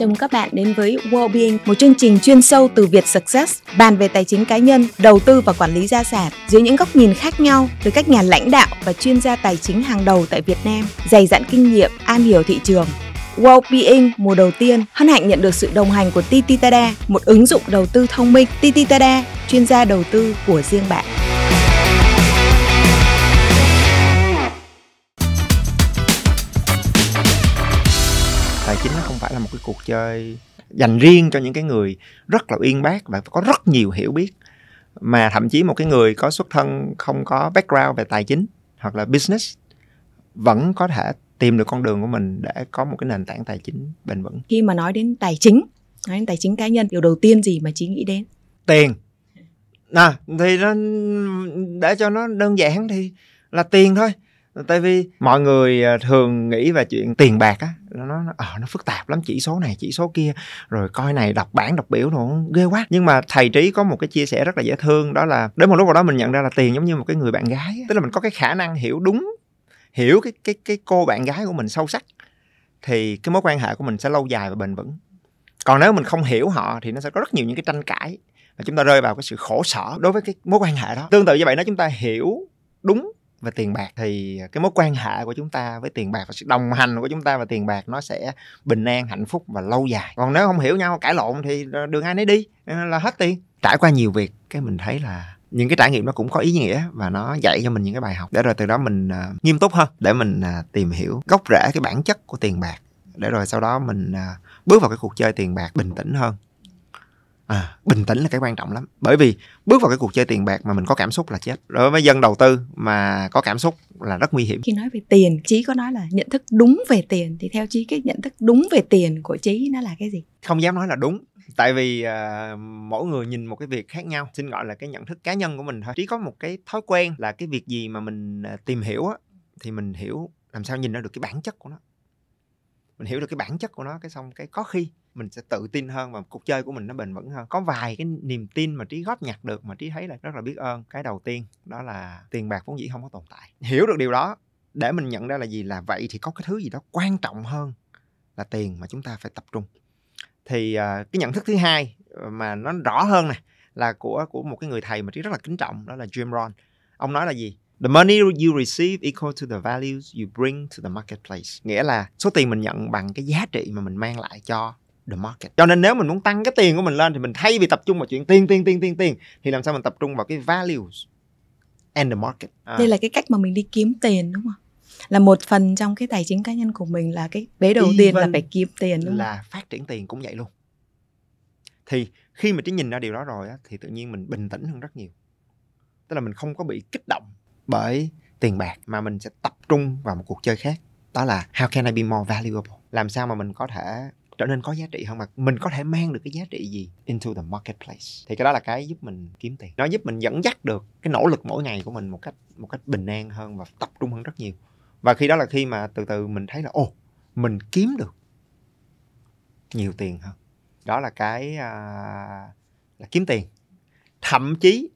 Chào mừng các bạn đến với Wellbeing, một chương trình chuyên sâu từ Việt Success, bàn về tài chính cá nhân, đầu tư và quản lý gia sản dưới những góc nhìn khác nhau từ các nhà lãnh đạo và chuyên gia tài chính hàng đầu tại Việt Nam, dày dặn kinh nghiệm, am hiểu thị trường. Wellbeing mùa đầu tiên hân hạnh nhận được sự đồng hành của Tititada một ứng dụng đầu tư thông minh. Tititada chuyên gia đầu tư của riêng bạn. Phải là một cái cuộc chơi dành riêng cho những cái người rất là uyên bác và có rất nhiều hiểu biết. Mà thậm chí một cái người có xuất thân không có background về tài chính hoặc là business vẫn có thể tìm được con đường của mình để có một cái nền tảng tài chính bền vững. Khi mà nói đến tài chính, nói đến tài chính cá nhân, điều đầu tiên gì mà Chí nghĩ đến? tiền. À, thì nó để cho nó đơn giản thì là tiền thôi tại vì mọi người à, thường nghĩ về chuyện tiền bạc á nó nó à, ờ, nó phức tạp lắm chỉ số này chỉ số kia rồi coi này đọc bản đọc biểu nó ghê quá. Nhưng mà thầy trí có một cái chia sẻ rất là dễ thương đó là đến một lúc nào đó mình nhận ra là tiền giống như một cái người bạn gái á. tức là mình có cái khả năng hiểu đúng hiểu cái cái cái cô bạn gái của mình sâu sắc thì cái mối quan hệ của mình sẽ lâu dài và bền vững. Còn nếu mình không hiểu họ thì nó sẽ có rất nhiều những cái tranh cãi và chúng ta rơi vào cái sự khổ sở đối với cái mối quan hệ đó. Tương tự như vậy nếu chúng ta hiểu đúng và tiền bạc thì cái mối quan hệ của chúng ta với tiền bạc và sự đồng hành của chúng ta và tiền bạc nó sẽ bình an hạnh phúc và lâu dài. Còn nếu không hiểu nhau cãi lộn thì đường ai nấy đi ờ, là hết tiền. Trải qua nhiều việc cái mình thấy là những cái trải nghiệm nó cũng có ý nghĩa và nó dạy cho mình những cái bài học. Để rồi từ đó mình uh, nghiêm túc hơn để mình uh, tìm hiểu gốc rễ cái bản chất của tiền bạc. Để rồi sau đó mình uh, bước vào cái cuộc chơi tiền bạc bình tĩnh hơn à, bình tĩnh là cái quan trọng lắm. Bởi vì bước vào cái cuộc chơi tiền bạc mà mình có cảm xúc là chết. Đối với dân đầu tư mà có cảm xúc là rất nguy hiểm. Khi nói về tiền, Chí có nói là nhận thức đúng về tiền thì theo Chí cái nhận thức đúng về tiền của Chí nó là cái gì? không dám nói là đúng tại vì à, mỗi người nhìn một cái việc khác nhau xin gọi là cái nhận thức cá nhân của mình thôi. Chỉ có một cái thói quen là cái việc gì mà mình à, tìm hiểu á thì mình hiểu làm sao nhìn ra được cái bản chất của nó. Mình hiểu được cái bản chất của nó cái xong cái có khi mình sẽ tự tin hơn và cuộc chơi của mình nó bền vững hơn. Có vài cái niềm tin mà trí góp nhặt được mà trí thấy là rất là biết ơn. Cái đầu tiên, đó là tiền bạc vốn dĩ không có tồn tại. Hiểu được điều đó, để mình nhận ra là gì là vậy thì có cái thứ gì đó quan trọng hơn là tiền mà chúng ta phải tập trung. Thì à, cái nhận thức thứ hai ờ, mà nó rõ hơn này là của của một cái người thầy mà trí rất là kính trọng, đó là Jim Rohn. Ông nói là gì? The money you receive equal to the values you bring to the marketplace. Nghĩa là số tiền mình nhận bằng cái giá trị mà mình mang lại cho the market. Cho nên nếu mình muốn tăng cái tiền của mình lên thì mình thay vì tập trung vào chuyện tiền tiền tiền tiền tiền thì làm sao mình tập trung vào cái values and the market. À. Đây là cái cách mà mình đi kiếm tiền đúng không? Là một phần trong cái tài chính cá nhân của mình là cái vế đầu tiên là Even phải kiếm tiền đúng không? là phát triển tiền cũng vậy luôn. Thì khi mà trí nhìn ra điều đó rồi á, thì tự nhiên mình bình tĩnh hơn rất nhiều. Tức là mình không có bị kích động bởi tiền bạc mà mình sẽ tập trung vào một cuộc chơi khác. Đó là how can I be more valuable? Làm sao mà mình có thể trở nên có giá trị hơn mà mình có thể mang được cái giá trị gì into the marketplace. Thì cái đó là cái giúp mình kiếm tiền. Nó giúp mình dẫn dắt được cái nỗ lực mỗi ngày của mình một cách một cách bình an hơn và tập trung hơn rất nhiều. Và khi đó là khi mà từ từ mình thấy là ồ mình kiếm được nhiều tiền hơn. Đó là cái à, là kiếm tiền. Thậm chí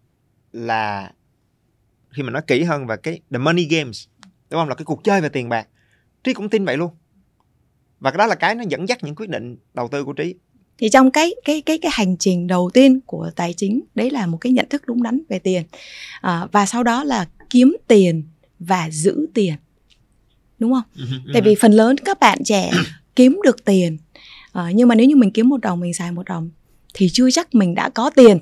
là khi mà nói kỹ hơn về cái the money games đúng không? Là cái cuộc chơi về tiền bạc. Trí cũng tin vậy luôn và cái đó là cái nó dẫn dắt những quyết định đầu tư của trí. Thì trong cái cái cái cái hành trình đầu tiên của tài chính đấy là một cái nhận thức đúng đắn về tiền. À, và sau đó là kiếm tiền và giữ tiền. Đúng không? Tại vì phần lớn các bạn trẻ kiếm được tiền. À, nhưng mà nếu như mình kiếm một đồng mình xài một đồng thì chưa chắc mình đã có tiền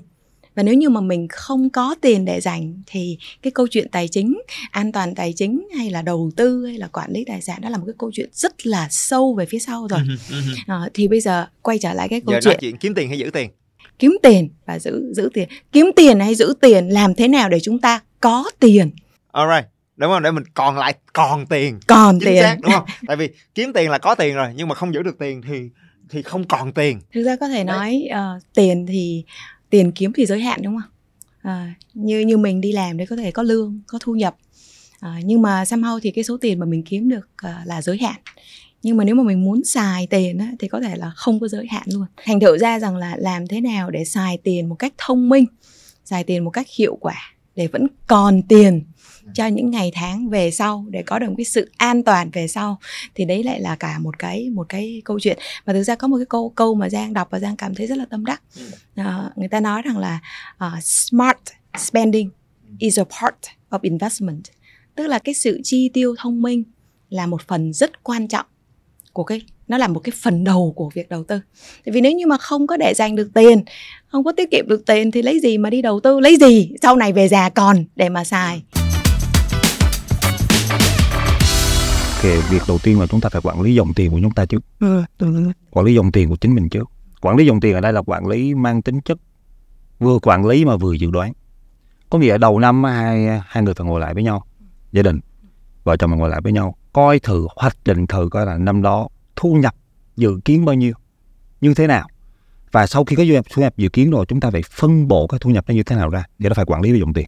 và nếu như mà mình không có tiền để dành thì cái câu chuyện tài chính an toàn tài chính hay là đầu tư hay là quản lý tài sản đó là một cái câu chuyện rất là sâu về phía sau rồi. À, thì bây giờ quay trở lại cái câu giờ chuyện chuyện kiếm tiền hay giữ tiền? Kiếm tiền và giữ giữ tiền. Kiếm tiền hay giữ tiền làm thế nào để chúng ta có tiền? Alright đúng không? Để mình còn lại còn tiền. Còn chính tiền. xác đúng không? Tại vì kiếm tiền là có tiền rồi nhưng mà không giữ được tiền thì thì không còn tiền. Thực ra có thể nói ờ, tiền thì tiền kiếm thì giới hạn đúng không À, như như mình đi làm đấy có thể có lương có thu nhập. À, nhưng mà somehow thì cái số tiền mà mình kiếm được à, là giới hạn. Nhưng mà nếu mà mình muốn xài tiền á, thì có thể là không có giới hạn luôn. Thành thử ra rằng là làm thế nào để xài tiền một cách thông minh xài tiền một cách hiệu quả để vẫn còn tiền cho những ngày tháng về sau để có được một cái sự an toàn về sau thì đấy lại là cả một cái một cái câu chuyện. Và thực ra có một cái câu câu mà giang đọc và giang cảm thấy rất là tâm đắc. Uh, người ta nói rằng là uh, smart spending is a part of investment. Tức là cái sự chi tiêu thông minh là một phần rất quan trọng của cái nó là một cái phần đầu của việc đầu tư. Tại vì nếu như mà không có để dành được tiền không có tiết kiệm được tiền thì lấy gì mà đi đầu tư? Lấy gì? Sau này về già còn để mà xài cái việc đầu tiên là chúng ta phải quản lý dòng tiền của chúng ta trước. Ừ, quản lý dòng tiền của chính mình trước. Quản lý dòng tiền ở đây là quản lý mang tính chất vừa quản lý mà vừa dự đoán. Có nghĩa là đầu năm hai hai người phải ngồi lại với nhau gia đình vợ chồng mình ngồi lại với nhau coi thử hoạch định thử coi là năm đó thu nhập dự kiến bao nhiêu như thế nào. Và sau khi có thu nhập, thu nhập dự kiến rồi chúng ta phải phân bổ cái thu nhập nó như thế nào ra để nó phải quản lý được dòng tiền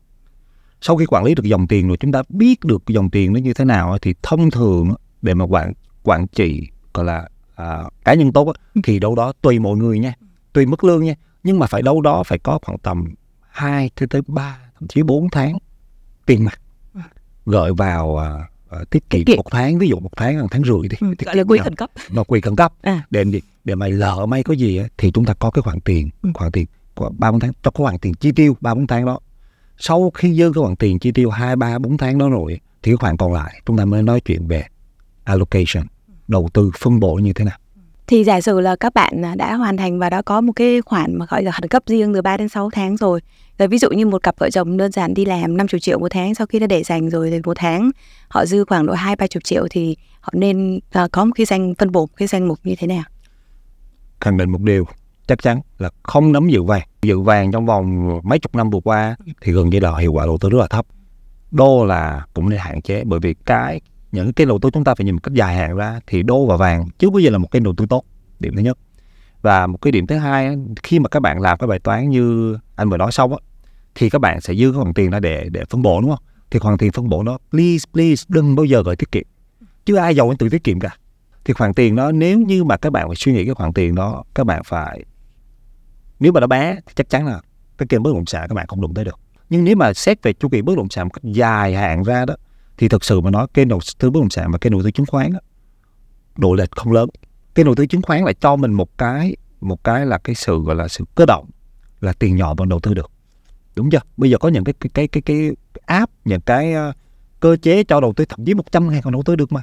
sau khi quản lý được dòng tiền rồi chúng ta biết được dòng tiền nó như thế nào thì thông thường để mà quản quản trị gọi là à, cá nhân tốt thì đâu đó tùy mọi người nha tùy mức lương nha. Nhưng mà phải đâu đó phải có khoảng tầm 2 tới 3 thậm chí 4 tháng tiền mặt gửi vào uh, tiết kiệm một tháng ví dụ một tháng một tháng rưỡi thì ừ, gọi là quỹ khẩn cấp. Nó quỹ khẩn cấp à. để gì? Để mày lỡ may có gì thì chúng ta có cái khoản tiền ừ. khoản tiền ba bốn tháng cho có khoản tiền chi tiêu ba bốn tháng đó sau khi dư cái khoản tiền chi tiêu hai ba bốn tháng đó rồi thì cái khoản còn lại chúng ta mới nói chuyện về allocation đầu tư phân bổ như thế nào thì giả sử là các bạn đã hoàn thành và đã có một cái khoản mà gọi là khẩn cấp riêng từ 3 đến 6 tháng rồi rồi ví dụ như một cặp vợ chồng đơn giản đi làm 50 triệu một tháng sau khi đã để dành rồi thì một tháng họ dư khoảng độ hai ba chục triệu thì họ nên uh, có một cái danh phân bổ một cái danh mục như thế nào? Khẳng định một điều chắc chắn là không nắm dự vàng. Dự vàng trong vòng mấy chục năm vừa qua thì gần như là hiệu quả đầu tư rất là thấp. Đô là cũng nên hạn chế bởi vì cái, những cái đầu tư chúng ta phải nhìn một cách dài hạn ra thì đô và vàng chứ bây giờ là một cái đầu tư tốt, điểm thứ nhất và một cái điểm thứ hai khi mà các bạn làm cái bài toán như anh vừa nói xong á, thì các bạn sẽ dư cái khoản tiền ra để để phân bổ, đúng không thì khoản tiền phân bổ đó, please please, đừng bao giờ gửi tiết kiệm chứ ai giàu anh tự tiết kiệm cả thì khoản tiền đó, nếu như mà các bạn phải suy nghĩ cái khoản tiền đó, các bạn phải nếu mà nó bé thì chắc chắn là cái kênh bất động sản các bạn không đụng tới được. Nhưng nếu mà xét về chu kỳ bất động sản một cách dài hạn ra đó thì thực sự mà nói kênh đầu tư bất động sản và kênh đầu tư chứng khoán đó, độ lệch không lớn. Kênh đầu tư chứng khoán lại cho mình một cái một cái là cái sự gọi là sự cơ động là tiền nhỏ vẫn đầu tư được. Đúng chưa? Bây giờ có những cái cái cái cái, cái app những cái uh, cơ chế cho đầu tư thậm chí 100 ngàn còn đầu tư được mà.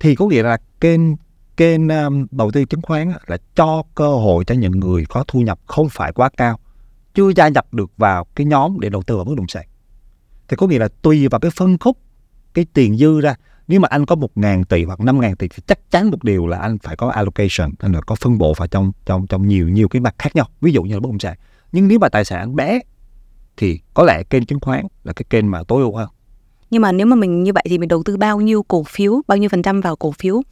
Thì có nghĩa là kênh kênh um, đầu tư chứng khoán là cho cơ hội cho những người có thu nhập không phải quá cao chưa gia nhập được vào cái nhóm để đầu tư vào bất động sản. Thì có nghĩa là tùy vào cái phân khúc cái tiền dư ra nếu mà anh có một ngàn tỷ hoặc năm ngàn tỷ thì chắc chắn một điều là anh phải có allocation anh phải có phân bổ vào trong trong trong nhiều nhiều cái mặt khác nhau ví dụ như là bất động sản. Nhưng nếu mà tài sản bé thì có lẽ kênh chứng khoán là cái kênh mà tối ưu hơn. Nhưng mà nếu mà mình như vậy thì mình đầu tư bao nhiêu cổ phiếu bao nhiêu phần trăm vào cổ phiếu?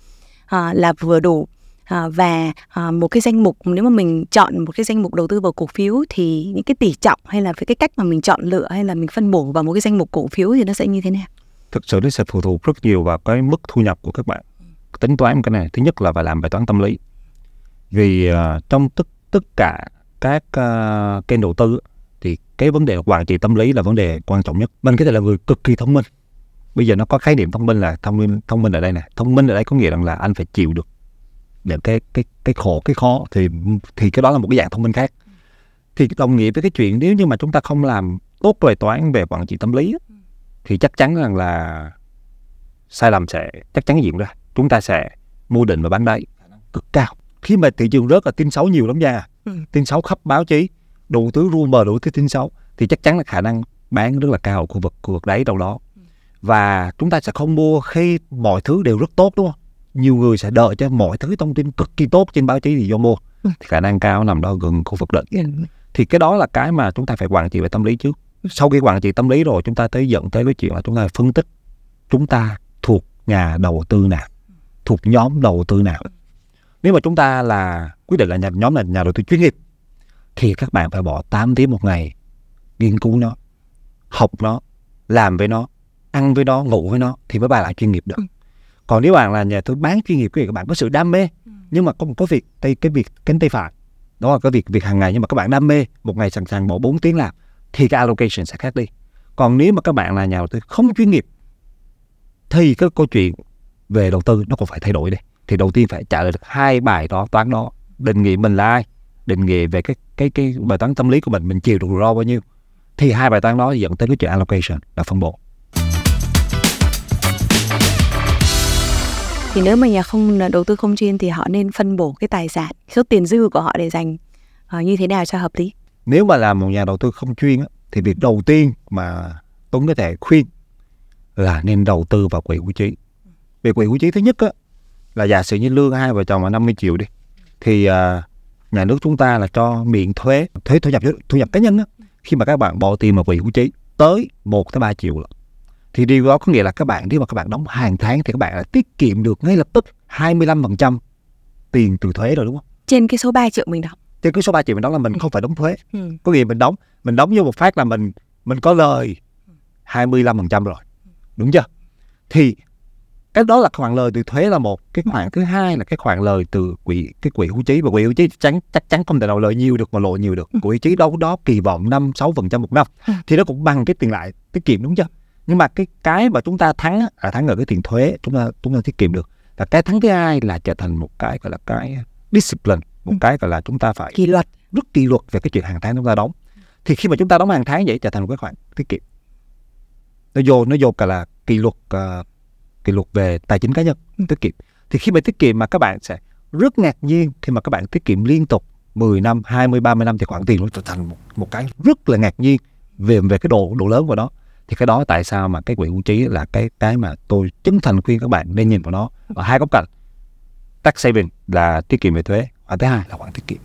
À, là vừa đủ. À, và à, một cái danh mục nếu mà mình chọn một cái danh mục đầu tư vào cổ phiếu thì những cái tỷ trọng hay là với cái cách mà mình chọn lựa hay là mình phân bổ vào một cái danh mục cổ phiếu thì nó sẽ như thế nào? Thực sự nó sẽ phụ thuộc rất nhiều vào cái mức thu nhập của các bạn. Tính toán cái này thứ nhất là phải làm bài toán tâm lý. Vì uh, trong tất tất cả các uh, kênh đầu tư thì cái vấn đề quản trị tâm lý là vấn đề quan trọng nhất. Mình có thể là người cực kỳ thông minh bây giờ nó có khái niệm thông minh là thông minh thông minh ở đây này thông minh ở đây có nghĩa rằng là anh phải chịu được để cái cái cái khổ, cái khó thì thì cái đó là một cái dạng thông minh khác. Thì đồng nghĩa với cái chuyện nếu như mà chúng ta không làm tốt bài toán về quản trị tâm lý thì chắc chắn rằng là sai lầm sẽ, chắc chắn diễn ra. Chúng ta sẽ mua định và bán đáy. Cực cao. Khi mà thị trường rớt là tin xấu nhiều lắm nha. Tin xấu khắp báo chí. Đủ thứ rumor đủ thứ tin xấu. Thì chắc chắn là khả năng bán rất là cao ở khu vực khu vực đấy đâu đó và chúng ta sẽ không mua khi mọi thứ đều rất tốt đúng không? Nhiều người sẽ đợi cho mọi thứ thông tin cực kỳ tốt trên báo chí thì vô mua. Thì khả năng cao nằm đó gần khu vực định thì cái đó là cái mà chúng ta phải quản trị về tâm lý trước. Sau khi quản trị tâm lý rồi chúng ta tới dẫn tới cái chuyện là chúng ta phân tích chúng ta thuộc nhà đầu tư nào thuộc nhóm đầu tư nào. Nếu mà chúng ta là quyết định là nhà, nhóm là nhà đầu tư chuyên nghiệp thì các bạn phải bỏ 8 tiếng một ngày nghiên cứu nó học nó làm với nó ăn với nó ngủ với nó thì mới bài lại chuyên nghiệp được. Ừ. còn nếu bạn là nhà tôi bán chuyên nghiệp cái các bạn có sự đam mê ừ. nhưng mà có một cái việc tay cái việc cánh tay phải đó là cái việc việc hàng ngày nhưng mà các bạn đam mê một ngày sẵn sàng bỏ 4 tiếng làm thì cái allocation sẽ khác đi. Còn nếu mà các bạn là nhà đầu tư không chuyên nghiệp thì cái câu chuyện về đầu tư nó còn phải thay đổi đi. Thì đầu tiên phải trả lời được hai bài đó toán đó. Định nghĩa mình là ai định nghĩa về cái cái cái bài toán tâm lý của mình mình chịu được rủi ro bao nhiêu. Thì hai bài toán đó dẫn tới cái chuyện allocation là phân bổ thì nếu mà nhà không à, đầu tư không chuyên thì họ nên phân bổ cái tài sản số tiền dư của họ để dành uh, như thế nào cho hợp lý nếu mà làm một nhà đầu tư không chuyên á, thì việc đầu tiên mà Tuấn có thể khuyên là nên đầu tư vào quỹ hưu trí. về quỹ hưu trí thứ nhất á, là giả sử như lương hai vợ chồng là 50 triệu đi thì uh, nhà nước chúng ta là cho miễn thuế thuế thu nhập thu nhập cá nhân á, khi mà các bạn bỏ tiền vào quỹ hưu trí tới 1 tới 3 triệu lận thì điều đó có nghĩa là các bạn nếu mà các bạn đóng hàng tháng thì các bạn đã tiết kiệm được ngay lập tức 25% tiền từ thuế rồi đúng không? Trên cái số 3 triệu mình đóng. Trên cái số 3 triệu mình đóng là mình ừ. không phải đóng thuế. Ừ. Có nghĩa mình đóng mình đóng vô một phát là mình mình có lời 25% rồi. Đúng chưa? Thì cái đó là khoản lời từ thuế là một cái khoản thứ hai là cái khoản lời từ quỹ cái quỹ hưu trí và quỹ hưu trí chắc chắn chắc chắn không thể nào lời nhiều được mà lộ nhiều được quỹ hưu trí đâu đó kỳ vọng năm sáu phần trăm một năm thì nó cũng bằng cái tiền lại tiết kiệm đúng chưa nhưng mà cái cái mà chúng ta thắng là thắng ở cái tiền thuế chúng ta chúng ta tiết kiệm được. Và cái thắng thứ hai là trở thành một cái gọi là cái discipline một ừ. cái gọi là chúng ta phải kỷ luật. rất kỷ luật về cái chuyện hàng tháng chúng ta đóng. Thì khi mà chúng ta đóng hàng tháng vậy trở thành một cái khoản tiết kiệm. Nó vô nó vô cả là kỷ luật uh, kỷ luật về tài chính cá nhân ừ. tiết kiệm. Thì khi mà tiết kiệm mà các bạn sẽ rất ngạc nhiên khi mà các bạn tiết kiệm liên tục 10 năm, 20, 30 năm thì khoản tiền nó trở thành một, một cái rất là ngạc nhiên về về cái độ độ lớn của nó thì cái đó tại sao mà cái quỹ hưu trí là cái cái mà tôi chân thành khuyên các bạn nên nhìn vào nó. Ở hai góc cạnh tax saving là tiết kiệm về thuế và thứ hai là khoản tiết kiệm.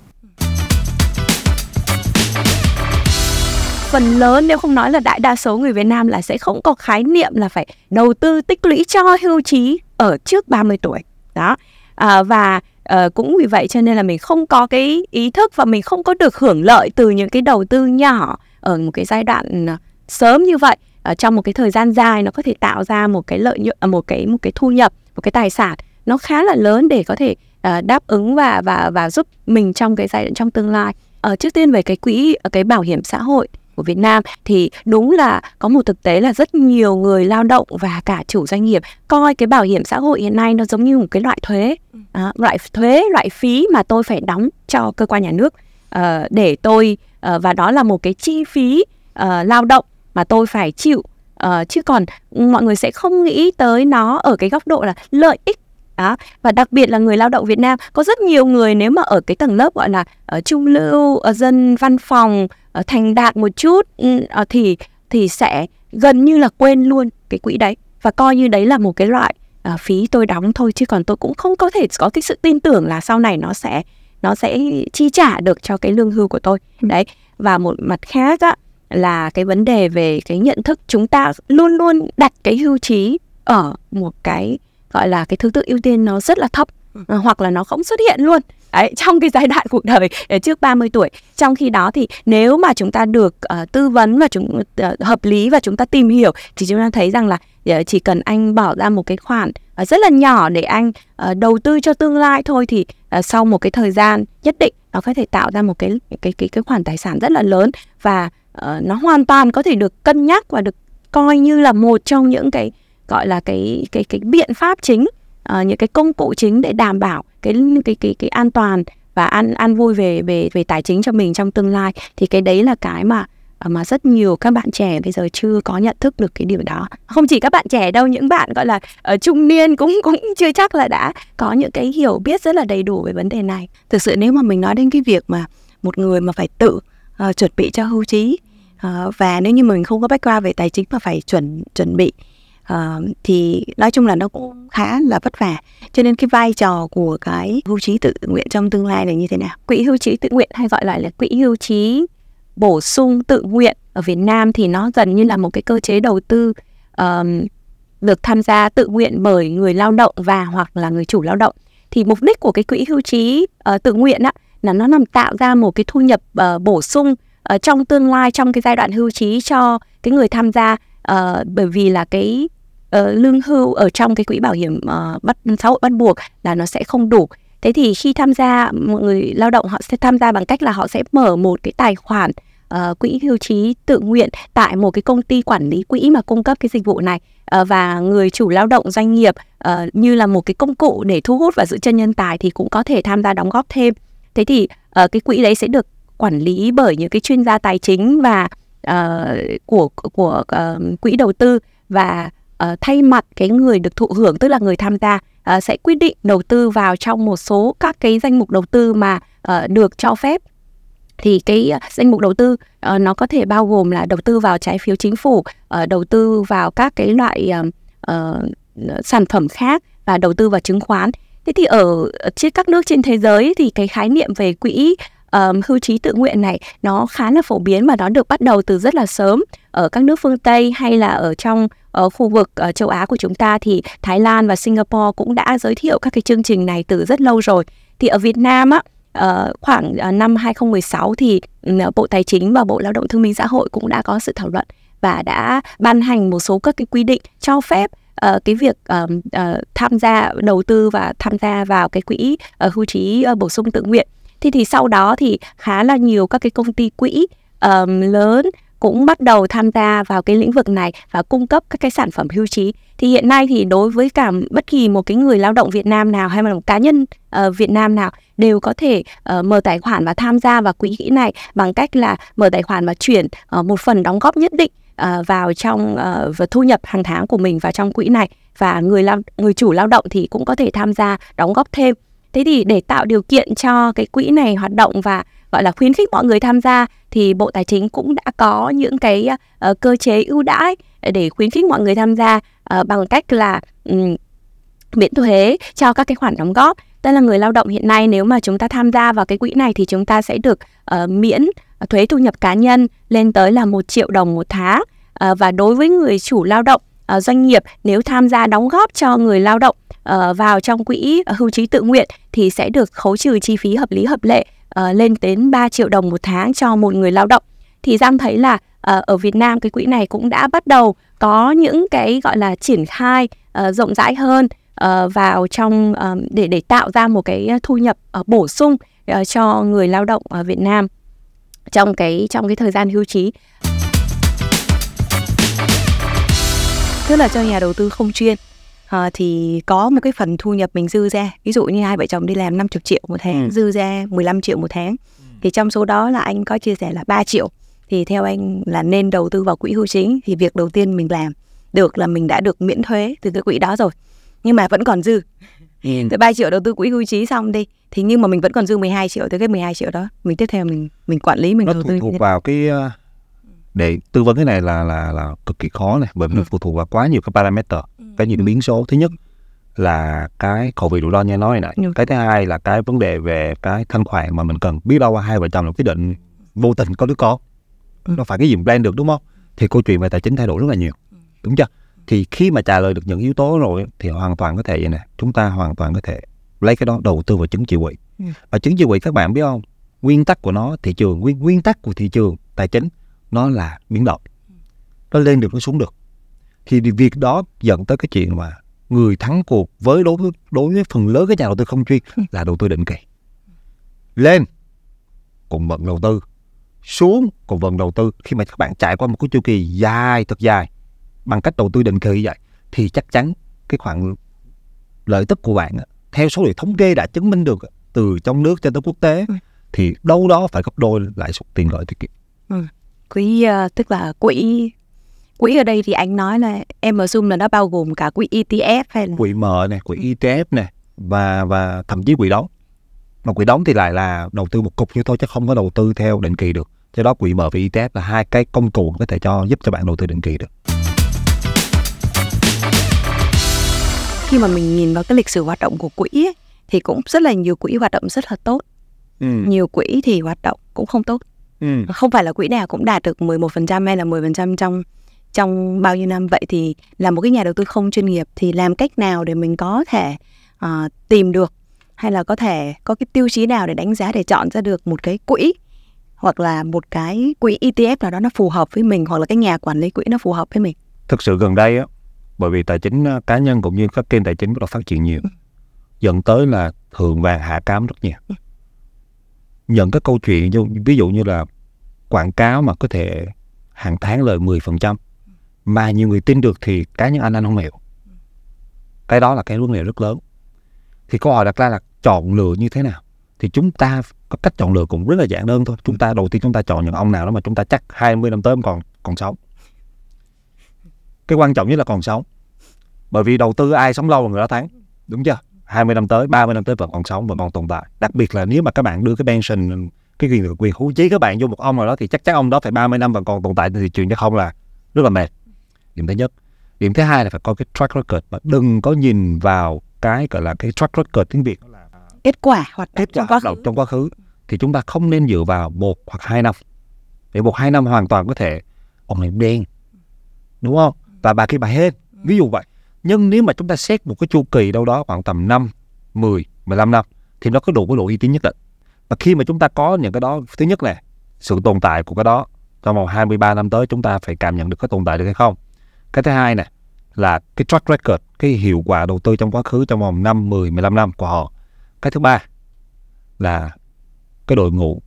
Phần lớn nếu không nói là đại đa số người Việt Nam là sẽ không có khái niệm là phải đầu tư tích lũy cho hưu trí ở trước 30 tuổi. Đó. À, và à, cũng vì vậy cho nên là mình không có cái ý thức và mình không có được hưởng lợi từ những cái đầu tư nhỏ ở một cái giai đoạn ờ, sớm như vậy ở trong một cái thời gian dài nó có thể tạo ra một cái lợi nhuận à, một cái một cái thu nhập một cái tài sản nó khá là lớn để có thể uh, đáp ứng và và và giúp mình trong cái giai đoạn trong tương lai. Ở uh, trước tiên về cái quỹ cái bảo hiểm xã hội của Việt Nam thì đúng là có một thực tế là rất nhiều người lao động và cả chủ doanh nghiệp coi cái bảo hiểm xã hội hiện nay nó giống như một cái loại thuế. À, loại thuế loại phí mà tôi phải đóng cho cơ quan nhà nước uh, để tôi uh, và đó là một cái chi phí uh, lao động mà tôi phải chịu. Uh, chứ còn mọi người sẽ không nghĩ tới nó ở cái góc độ là lợi ích. Đó và đặc biệt là người lao động Việt Nam có rất nhiều người nếu mà ở cái tầng lớp gọi là ở ờ, trung lưu ở dân văn phòng ở thành đạt một chút uh, thì thì sẽ gần như là quên luôn cái quỹ đấy. Và coi như đấy là một cái loại uh, phí tôi đóng thôi chứ còn tôi cũng không có thể có cái sự tin tưởng là sau này nó sẽ nó sẽ chi trả được cho cái lương hưu của tôi. Ừ. đấy và một mặt khác á là cái vấn đề về cái nhận thức chúng ta luôn luôn đặt cái hưu trí ở một cái gọi là cái thứ tự ưu tiên nó rất là thấp ừ. Hoặc là nó không xuất hiện luôn. Đấy, trong cái giai đoạn cuộc đời trước 30 tuổi. Trong khi đó thì nếu mà chúng ta được uh, tư vấn và chúng uh, hợp lý và chúng ta tìm hiểu thì chúng ta thấy rằng là uh, chỉ cần anh bỏ ra một cái khoản uh, rất là nhỏ để anh uh, đầu tư cho tương lai thôi thì uh, sau một cái thời gian nhất định nó có thể tạo ra một cái cái cái cái khoản tài sản rất là lớn. Và uh, nó hoàn toàn có thể được cân nhắc và được coi như là một trong những cái gọi là cái cái cái biện pháp chính uh, những cái công cụ chính để đảm bảo cái cái cái cái an toàn và an an vui về về về tài chính cho mình trong tương lai. Thì cái đấy là cái mà ờ, mà rất nhiều các bạn trẻ bây giờ chưa có nhận thức được cái điều đó. Không chỉ các bạn trẻ đâu những bạn gọi là ở trung niên cũng cũng chưa chắc là đã có những cái hiểu biết rất là đầy đủ về vấn đề này. Thực sự nếu mà mình nói đến cái việc mà một người mà phải tự uh, chuẩn bị cho hưu trí uh, và nếu như mình không có background về tài chính mà phải chuẩn chuẩn bị uh, thì nói chung là nó cũng khá là vất vả. Cho nên cái vai trò của cái hưu trí tự nguyện trong tương lai là như thế nào? Quỹ hưu trí tự nguyện hay gọi lại là quỹ hưu trí bổ sung tự nguyện ở Việt Nam thì nó gần như là một cái cơ chế đầu tư um, được tham gia tự nguyện bởi người lao động và hoặc là người chủ lao động. Thì mục đích của cái quỹ hưu trí uh, tự nguyện á là nó nằm tạo ra một cái thu nhập uh, bổ sung uh, trong tương lai trong cái giai đoạn hưu trí cho cái người tham gia uh, bởi vì là cái uh, lương hưu ở trong cái quỹ bảo hiểm uh, bắt xã hội bắt buộc là nó sẽ không đủ. Thế thì khi tham gia mọi người lao động họ sẽ tham gia bằng cách là họ sẽ mở một cái tài khoản uh, quỹ hưu trí tự nguyện tại một cái công ty quản lý quỹ mà cung cấp cái dịch vụ này. Uh, và người chủ lao động doanh nghiệp uh, như là một cái công cụ để thu hút và giữ chân nhân tài thì cũng có thể tham gia đóng góp thêm. Thế thì uh, cái quỹ đấy sẽ được quản lý bởi những cái chuyên gia tài chính và uh, của của uh, quỹ đầu tư và uh, thay mặt cái người được thụ hưởng tức là người tham gia uh, sẽ quyết định đầu tư vào trong một số các cái danh mục đầu tư mà uh, được cho phép thì cái danh mục đầu tư uh, nó có thể bao gồm là đầu tư vào trái phiếu chính phủ, uh, đầu tư vào các cái loại uh, uh, sản phẩm khác và đầu tư vào chứng khoán. Thế thì ở trên các nước trên thế giới thì cái khái niệm về quỹ um, hưu trí tự nguyện này nó khá là phổ biến và nó được bắt đầu từ rất là sớm ở các nước phương Tây hay là ở trong ở khu vực ở châu Á của chúng ta thì Thái Lan và Singapore cũng đã giới thiệu các cái chương trình này từ rất lâu rồi. Thì ở Việt Nam á Uh, khoảng uh, năm 2016 thì uh, Bộ Tài chính và Bộ Lao động Thương minh Xã hội cũng đã có sự thảo luận và đã ban hành một số các cái quy định cho phép uh, cái việc uh, uh, tham gia đầu tư và tham gia vào cái quỹ uh, hưu trí uh, bổ sung tự nguyện thì thì sau đó thì khá là nhiều các cái công ty quỹ um, lớn cũng bắt đầu tham gia vào cái lĩnh vực này và cung cấp các cái sản phẩm hưu trí. Thì hiện nay thì đối với cả bất kỳ một cái người lao động Việt Nam nào hay là một cá nhân uh, Việt Nam nào đều có thể uh, mở tài khoản và tham gia vào quỹ này bằng cách là mở tài khoản và chuyển uh, một phần đóng góp nhất định uh, vào trong uh, và thu nhập hàng tháng của mình vào trong quỹ này. Và người lao người chủ lao động thì cũng có thể tham gia đóng góp thêm thế thì để tạo điều kiện cho cái quỹ này hoạt động và gọi là khuyến khích mọi người tham gia thì bộ tài chính cũng đã có những cái uh, cơ chế ưu đãi để khuyến khích mọi người tham gia uh, bằng cách là um, miễn thuế cho các cái khoản đóng góp. Tức là người lao động hiện nay nếu mà chúng ta tham gia vào cái quỹ này thì chúng ta sẽ được uh, miễn thuế thu nhập cá nhân lên tới là một triệu đồng một tháng. Uh, và đối với người chủ lao động uh, doanh nghiệp nếu tham gia đóng góp cho người lao động uh, vào trong quỹ hưu trí tự nguyện thì sẽ được khấu trừ chi phí hợp lý hợp lệ uh, lên đến 3 triệu đồng một tháng cho một người lao động thì Giang thấy là uh, ở Việt Nam cái quỹ này cũng đã bắt đầu có những cái gọi là triển khai uh, rộng rãi hơn uh, vào trong uh, để để tạo ra một cái thu nhập uh, bổ sung uh, cho người lao động ở Việt Nam trong cái trong cái thời gian hưu trí. Tức là cho nhà đầu tư không chuyên. À, thì có một cái phần thu nhập mình dư ra. Ví dụ như hai vợ chồng đi làm 50 triệu một tháng ừ. dư ra 15 triệu một tháng. Ừ. thì trong số đó là anh có chia sẻ là 3 triệu. Thì theo anh là nên đầu tư vào quỹ hưu chính thì việc đầu tiên mình làm được là mình đã được miễn thuế từ cái quỹ đó rồi. Nhưng mà vẫn còn dư. Ừ. từ 3 triệu đầu tư quỹ hưu trí xong đi. Thì nhưng mà mình vẫn còn dư 12 triệu từ cái 12 triệu đó. Mình tiếp theo mình mình quản lý mình nó đầu tư thuộc vào cái ờ, để tư vấn cái này là là là cực kỳ khó này bởi vì ừ. nó phụ thuộc vào quá nhiều cái parameter ừ. cái nhiều biến số thứ nhất là cái khẩu vị rủi ro như nói này ừ. cái thứ hai là cái vấn đề về cái thanh khoản mà mình cần biết đâu hai vợ chồng là quyết định vô tình có đứa con ừ. nó phải cái gì plan được đúng không thì câu chuyện về tài chính thay đổi rất là nhiều ừ. đúng chưa thì khi mà trả lời được những yếu tố rồi thì hoàn toàn có thể vậy nè chúng ta hoàn toàn có thể lấy cái đó đầu tư vào chứng chỉ quỹ ừ. và chứng chỉ quỹ các bạn biết không nguyên tắc của nó thị trường nguyên nguyên tắc của thị trường tài chính nó là biến động nó lên được nó xuống được. Thì việc đó dẫn tới cái chuyện mà người thắng cuộc với đối với đối với phần lớn cái nhà đầu tư không chuyên là đầu tư định kỳ. Lên cùng vận đầu tư. Xuống cùng vận đầu tư. Khi mà các bạn trải qua một cái chu kỳ dài thật dài bằng cách đầu tư định kỳ vậy thì chắc chắn cái khoản lợi tức của bạn theo số liệu thống kê đã chứng minh được từ trong nước cho tới quốc tế ừ. thì đâu đó phải gấp đôi lãi suất tiền gửi tiết kiệm. Ừ quỹ uh, tức là quỹ quỹ ở đây thì anh nói là em assume là nó bao gồm cả quỹ ETF hay là quỹ mở này quỹ ETF này và và thậm chí quỹ đóng. Mà quỹ đóng thì lại là đầu tư một cục như thôi chứ không có đầu tư theo định kỳ được. Cho đó quỹ mở và ETF là hai cái công cụ có thể cho giúp cho bạn đầu tư định kỳ được. Khi mà mình nhìn vào cái lịch sử hoạt động của quỹ ấy, thì cũng rất là nhiều quỹ hoạt động rất là tốt. Ừ. nhiều quỹ thì hoạt động cũng không tốt Ừ. Không phải là quỹ nào cũng đạt được 11% hay là 10% trong trong bao nhiêu năm vậy thì là một cái nhà đầu tư không chuyên nghiệp thì làm cách nào để mình có thể uh, tìm được hay là có thể có cái tiêu chí nào để đánh giá để chọn ra được một cái quỹ hoặc là một cái quỹ ETF nào đó nó phù hợp với mình hoặc là cái nhà quản lý quỹ nó phù hợp với mình. Thực sự gần đây á, bởi vì tài chính cá nhân cũng như các kênh tài chính bắt đầu phát triển nhiều, ừ. dẫn tới là thường vàng hạ cám rất nhiều nhận các câu chuyện ví dụ như là quảng cáo mà có thể hàng tháng lời 10% mà nhiều người tin được thì cá nhân anh anh không hiểu. Cái đó là cái vấn đề rất lớn. Thì câu hỏi đặt ra là chọn lựa như thế nào? Thì chúng ta có cách chọn lựa cũng rất là giản đơn thôi. Chúng ta, đầu tiên chúng ta chọn những ông nào đó mà chúng ta chắc 20 năm tới còn còn sống. Cái quan trọng nhất là còn sống. Bởi vì đầu tư ai sống lâu là người đó thắng, đúng chưa? 20 năm tới 30 năm tới vẫn còn sống vẫn còn tồn tại. Đặc biệt là nếu mà các bạn đưa cái pension cái quyền quyền hưu trí các bạn vô một ông nào đó thì chắc chắn ông đó phải 30 năm vẫn còn tồn tại. Thị trường chứ không là rất là mệt. Điểm thứ nhất. Điểm thứ hai là phải có cái track record và đừng có nhìn vào cái gọi là cái track record tiếng việt. Là kết quả hoạt động kết quả trong quá khứ. trong quá khứ thì chúng ta không nên dựa vào một hoặc hai năm. Để một hai năm hoàn toàn có thể. Ông này đen đúng không? Và bà kia bà hết. Ví dụ vậy nhưng nếu mà chúng ta xét một cái chu kỳ đâu đó khoảng tầm 5, 10, 15 năm thì nó có đủ cái độ uy tín nhất định. Và khi mà chúng ta có những cái đó thứ nhất là sự tồn tại của cái đó trong vòng 23 năm tới chúng ta phải cảm nhận được cái tồn tại được hay không. Cái thứ hai nè là cái track record cái hiệu quả đầu tư trong quá khứ trong vòng 5, 10, 15 năm của họ. Cái thứ ba là cái đội ngũ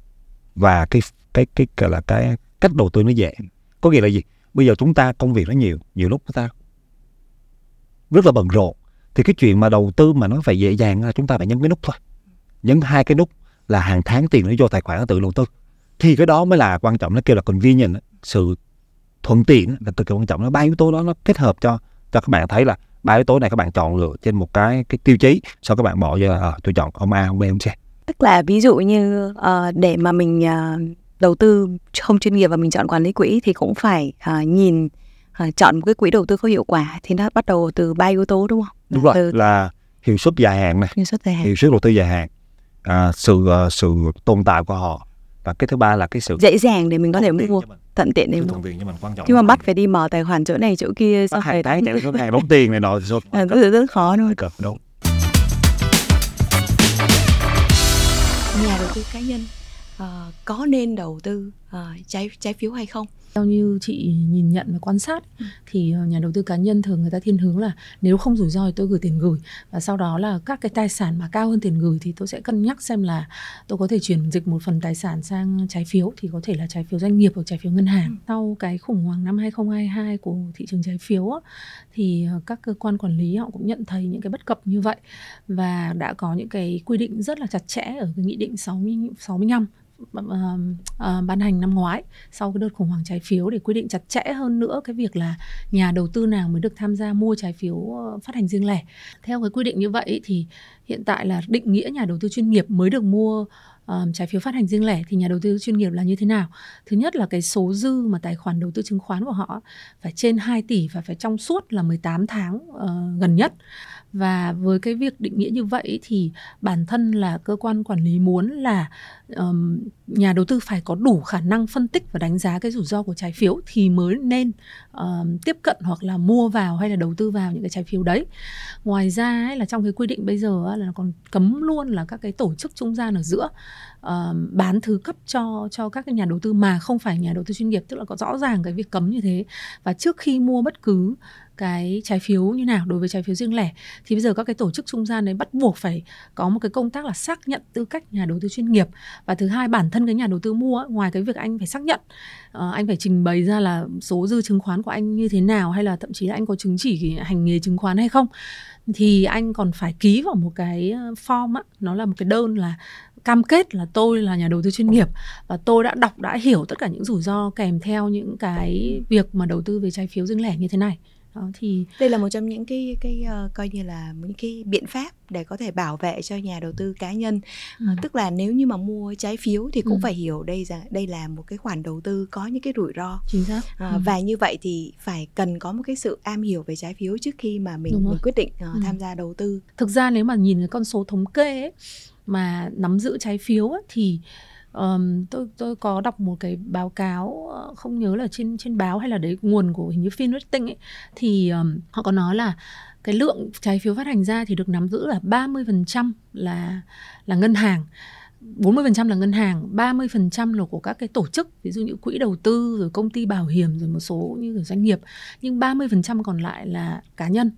và cái cái cái gọi là cái cách đầu tư nó dễ. Có nghĩa là gì? Bây giờ chúng ta công việc nó nhiều nhiều lúc chúng ta rất là bận rộn thì cái chuyện mà đầu tư mà nó phải dễ dàng là chúng ta phải nhấn cái nút thôi. Nhấn hai cái nút là hàng tháng tiền nó vô tài khoản nó tự đầu tư. Thì cái đó mới là quan trọng nó kêu là convenient sự thuận tiện là cực kỳ quan trọng. Nó ba yếu tố đó nó kết hợp cho cho các bạn thấy là ba yếu tố này các bạn chọn lựa trên một cái cái tiêu chí sau các bạn bỏ ra à, ờ, tôi chọn ông A ông B ông C. Tức là ví dụ như uh, để mà mình uh, đầu tư không chuyên nghiệp và mình chọn quản lý quỹ thì cũng phải uh, nhìn ờ, chọn một cái quỹ đầu tư có hiệu quả thì nó bắt đầu từ ba yếu tố đúng không? đúng rồi Từ là hiệu suất dài hạn này hiệu suất dài hạn. hiệu suất đầu tư dài hạn à, sự ờ, sự tồn tại của họ. Và cái thứ ba là cái sự dễ dàng để mình có thể mua thuận tiện để mua. chứ mà bắt phải đi mở tài khoản chỗ này chỗ kia hàng rồi tháng chạy số hàng đóng tiền này nọ thì số Ờ, rất, rất khó luôn. Đúng. Nhà đầu tư cá nhân ờ, có nên đầu tư ờ, trái trái phiếu hay không theo như chị nhìn nhận và quan sát thì ờ, nhà đầu tư cá nhân thường người ta thiên hướng là nếu không rủi ro thì tôi gửi tiền gửi và sau đó là các cái tài sản mà cao hơn tiền gửi thì tôi sẽ cân nhắc xem là tôi có thể chuyển dịch một phần tài sản sang trái phiếu thì có thể là trái phiếu doanh nghiệp hoặc trái phiếu ngân hàng. Sau cái khủng hoảng năm 2022 của thị trường trái phiếu á, thì ờ, các cơ quan quản lý họ cũng nhận thấy những cái bất cập như vậy và đã có những cái quy định rất là chặt chẽ ở cái nghị định 60 65 ờ, ờ, Ờ, ban hành năm ngoái sau cái đợt khủng hoảng trái phiếu để quy định chặt chẽ hơn nữa cái việc là nhà đầu tư nào mới được tham gia mua trái phiếu ờ, phát hành riêng lẻ. Theo cái quy định như vậy thì hiện tại là định nghĩa nhà đầu tư chuyên nghiệp mới được mua um, trái phiếu phát hành riêng lẻ thì nhà đầu tư chuyên nghiệp là như thế nào? Thứ nhất là cái số dư mà tài khoản đầu tư chứng khoán của họ phải trên 2 tỷ và phải trong suốt là 18 tháng uh, gần nhất. Và với cái việc định nghĩa như vậy thì bản thân là cơ quan quản lý muốn là um, nhà đầu tư phải có đủ khả năng phân tích và đánh giá cái rủi ro của trái phiếu thì mới nên um, tiếp cận hoặc là mua vào hay là đầu tư vào những cái trái phiếu đấy. Ngoài ra ấy, là trong cái quy định bây giờ là còn cấm luôn là các cái tổ chức trung gian ở giữa um, bán thứ cấp cho cho các cái nhà đầu tư mà không phải nhà đầu tư chuyên nghiệp tức là có rõ ràng cái việc cấm như thế và trước khi mua bất cứ cái trái phiếu như nào đối với trái phiếu riêng lẻ? Thì bây giờ các cái tổ chức trung gian đấy bắt buộc phải có một cái công tác là xác nhận tư cách nhà đầu tư chuyên nghiệp. Và thứ hai, bản thân cái nhà đầu tư mua ngoài cái việc anh phải xác nhận ờ, anh phải trình bày ra là số dư chứng khoán của anh như thế nào hay là thậm chí là anh có chứng chỉ hành nghề chứng khoán hay không, thì anh còn phải ký vào một cái ờ, form á, nó là một cái đơn là cam kết là tôi là nhà đầu tư chuyên nghiệp. Và tôi đã đọc, đã hiểu tất cả những rủi ro kèm theo những cái việc mà đầu tư về trái phiếu riêng lẻ như thế này đó thì đây là một trong những cái cái ờ, coi như là những cái biện pháp để có thể bảo vệ cho nhà đầu tư cá nhân Ừ. Tức là nếu như mà mua trái phiếu thì cũng Ừ. phải hiểu đây rằng đây là một cái khoản đầu tư có những cái rủi ro chính xác À, Ừ. và như vậy thì phải cần có một cái sự am hiểu về trái phiếu trước khi mà mình, mình quyết định ờ, Ừ. tham gia đầu tư thực ra nếu mà nhìn cái con số thống kê ấy, mà nắm giữ trái phiếu ấy, thì um, tôi tôi có đọc một cái báo cáo ờ, không nhớ là trên trên báo hay là đấy nguồn của hình như FinRating ấy. Thì um, họ có nói là cái lượng trái phiếu phát hành ra thì được nắm giữ là 30% là là ngân hàng. 40% là ngân hàng, 30% là của các cái tổ chức, ví dụ như quỹ đầu tư rồi công ty bảo hiểm rồi một số như doanh nghiệp, nhưng 30% còn lại là cá nhân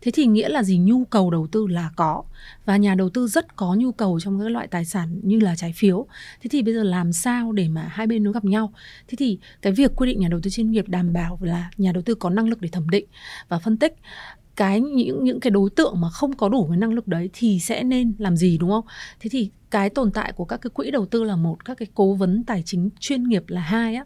thế thì nghĩa là gì? Nhu cầu đầu tư là có. Và nhà đầu tư rất có nhu cầu trong các loại tài sản như là trái phiếu. Thế thì bây giờ làm sao để mà hai bên nó gặp nhau? Thế thì cái việc quy định nhà đầu tư chuyên nghiệp đảm bảo là nhà đầu tư có năng lực để thẩm định và phân tích cái những những cái đối tượng mà không có đủ cái năng lực đấy thì sẽ nên làm gì đúng không? Thế thì cái tồn tại của các cái quỹ đầu tư là một, các cái cố vấn tài chính chuyên nghiệp là hai á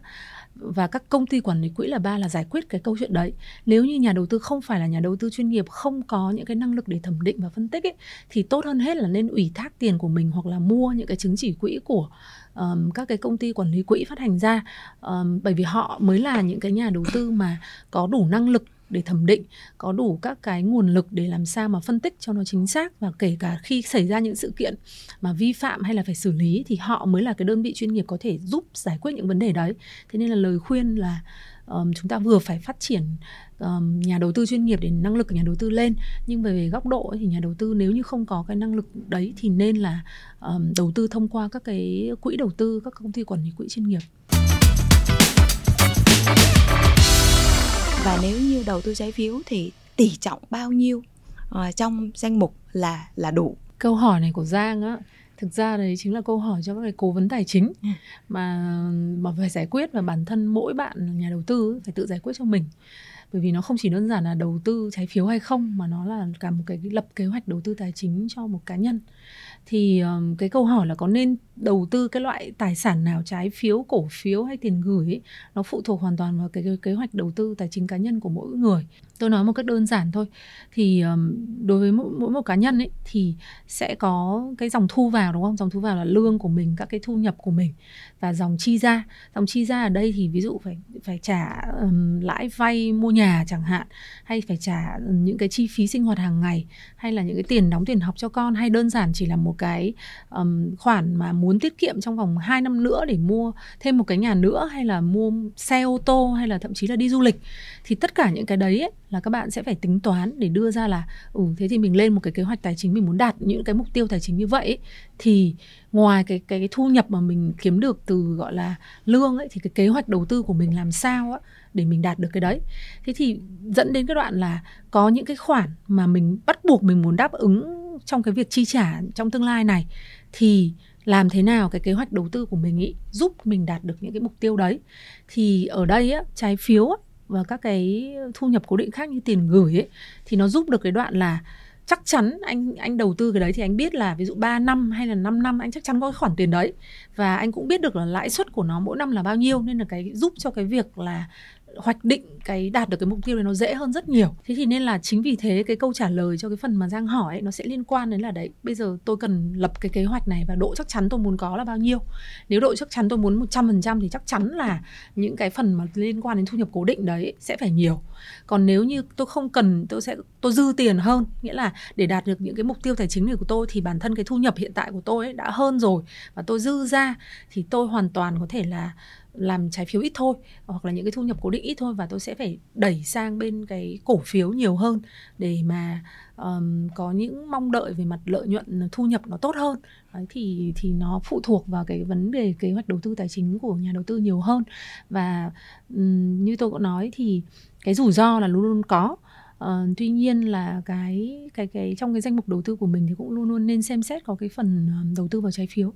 và các công ty quản lý quỹ là ba là giải quyết cái câu chuyện đấy. Nếu như nhà đầu tư không phải là nhà đầu tư chuyên nghiệp không có những cái năng lực để thẩm định và phân tích ấy, thì tốt hơn hết là nên ủy thác tiền của mình hoặc là mua những cái chứng chỉ quỹ của um, các cái công ty quản lý quỹ phát hành ra. Um, bởi vì họ mới là những cái nhà đầu tư mà có đủ năng lực để thẩm định có đủ các cái nguồn lực để làm sao mà phân tích cho nó chính xác và kể cả khi xảy ra những sự kiện mà vi phạm hay là phải xử lý thì họ mới là cái đơn vị chuyên nghiệp có thể giúp giải quyết những vấn đề đấy. Thế nên là lời khuyên là um, chúng ta vừa phải phát triển um, nhà đầu tư chuyên nghiệp để năng lực của nhà đầu tư lên nhưng về, về góc độ ấy, thì nhà đầu tư nếu như không có cái năng lực đấy thì nên là um, đầu tư thông qua các cái quỹ đầu tư các công ty quản lý quỹ chuyên nghiệp. Và nếu như đầu tư trái phiếu thì tỷ trọng bao nhiêu? Uh, trong danh mục là là đủ. Câu hỏi này của Giang á thực ra đấy chính là câu hỏi cho các cái cố vấn tài chính. Ừ. mà mà phải giải quyết và bản thân mỗi bạn nhà đầu tư phải tự giải quyết cho mình. Bởi vì nó không chỉ đơn giản là đầu tư trái phiếu hay không mà nó là cả một cái lập kế hoạch đầu tư tài chính cho một cá nhân thì um, cái câu hỏi là có nên đầu tư cái loại tài sản nào trái phiếu cổ phiếu hay tiền gửi ấy, nó phụ thuộc hoàn toàn vào cái, cái kế hoạch đầu tư tài chính cá nhân của mỗi người tôi nói một cách đơn giản thôi. Thì đối với mỗi, mỗi một cá nhân ấy thì sẽ có cái dòng thu vào đúng không? Dòng thu vào là lương của mình các cái thu nhập của mình và dòng chi ra. Dòng chi ra ở đây thì ví dụ phải phải trả um, lãi vay mua nhà chẳng hạn hay phải trả những cái chi phí sinh hoạt hàng ngày hay là những cái tiền đóng tiền học cho con hay đơn giản chỉ là một cái um, khoản mà muốn tiết kiệm trong vòng 2 năm nữa để mua thêm một cái nhà nữa hay là mua xe ô tô hay là thậm chí là đi du lịch. Thì tất cả những cái đấy ấy, là các bạn sẽ phải tính toán để đưa ra là ừ thế thì mình lên một cái kế hoạch tài chính mình muốn đạt những cái mục tiêu tài chính như vậy ấy, thì ngoài cái, cái cái thu nhập mà mình kiếm được từ gọi là lương ấy thì cái kế hoạch đầu tư của mình làm sao á để mình đạt được cái đấy. Thế thì dẫn đến cái đoạn là có những cái khoản mà mình bắt buộc mình muốn đáp ứng trong cái việc chi trả trong tương lai này thì làm thế nào cái kế hoạch đầu tư của mình ý giúp mình đạt được những cái mục tiêu đấy. Thì ở đây á trái phiếu á, và các cái thu nhập cố định khác như tiền gửi ấy, thì nó giúp được cái đoạn là chắc chắn anh anh đầu tư cái đấy thì anh biết là ví dụ 3 năm hay là 5 năm anh chắc chắn có cái khoản tiền đấy. Và anh cũng biết được là lãi suất của nó mỗi năm là bao nhiêu, nên là cái giúp cho cái việc là hoạch định cái đạt được cái mục tiêu này nó dễ hơn rất nhiều. Thế thì nên là chính vì thế cái câu trả lời cho cái phần mà giang hỏi ấy, nó sẽ liên quan đến là đấy bây giờ tôi cần lập cái kế hoạch này và độ chắc chắn tôi muốn có là bao nhiêu. Nếu độ chắc chắn tôi muốn 100% thì chắc chắn là những cái phần mà liên quan đến thu nhập cố định đấy sẽ phải nhiều. Còn nếu như tôi không cần tôi sẽ tôi dư tiền hơn nghĩa là để đạt được những cái mục tiêu tài chính này của tôi thì bản thân cái thu nhập hiện tại của tôi ấy đã hơn rồi và tôi dư ra thì tôi hoàn toàn có thể là làm trái phiếu ít thôi hoặc là những cái thu nhập cố định ít thôi và tôi sẽ phải đẩy sang bên cái cổ phiếu nhiều hơn để mà um, có những mong đợi về mặt lợi nhuận ờ, thu nhập nó tốt hơn. Đấy, thì thì nó phụ thuộc vào cái vấn đề kế hoạch đầu tư tài chính của nhà đầu tư nhiều hơn. Và um, như tôi cũng nói thì cái rủi ro là luôn luôn có. Uh, tuy nhiên là cái cái cái trong cái danh mục đầu tư của mình thì cũng luôn luôn nên xem xét có cái phần đầu tư vào trái phiếu.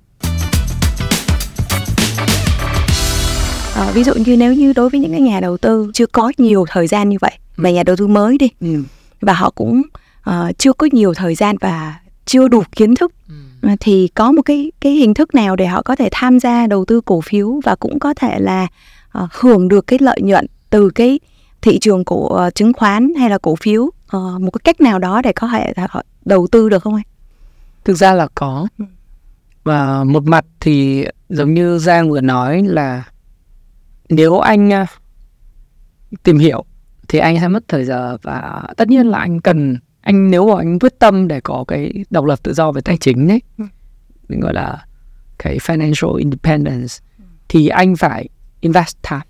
À, ví dụ như nếu như đối với những cái nhà đầu tư chưa có nhiều thời gian như vậy mà nhà đầu tư mới đi ừ. và họ cũng uh, chưa có nhiều thời gian và chưa đủ kiến thức ừ. Ờ, thì có một cái cái hình thức nào để họ có thể tham gia đầu tư cổ phiếu và cũng có thể là uh, hưởng được cái lợi nhuận từ cái thị trường của uh, chứng khoán hay là cổ phiếu uh, một cái cách nào đó để có thể họ đầu tư được không anh? Thực ra là có ừ. và một mặt thì giống như Giang vừa nói là nếu anh à, tìm hiểu thì anh sẽ mất thời giờ và tất nhiên là anh cần anh nếu mà anh quyết tâm để có cái độc lập tự do về tài chính đấy ừ. mình gọi là cái financial independence thì anh phải invest time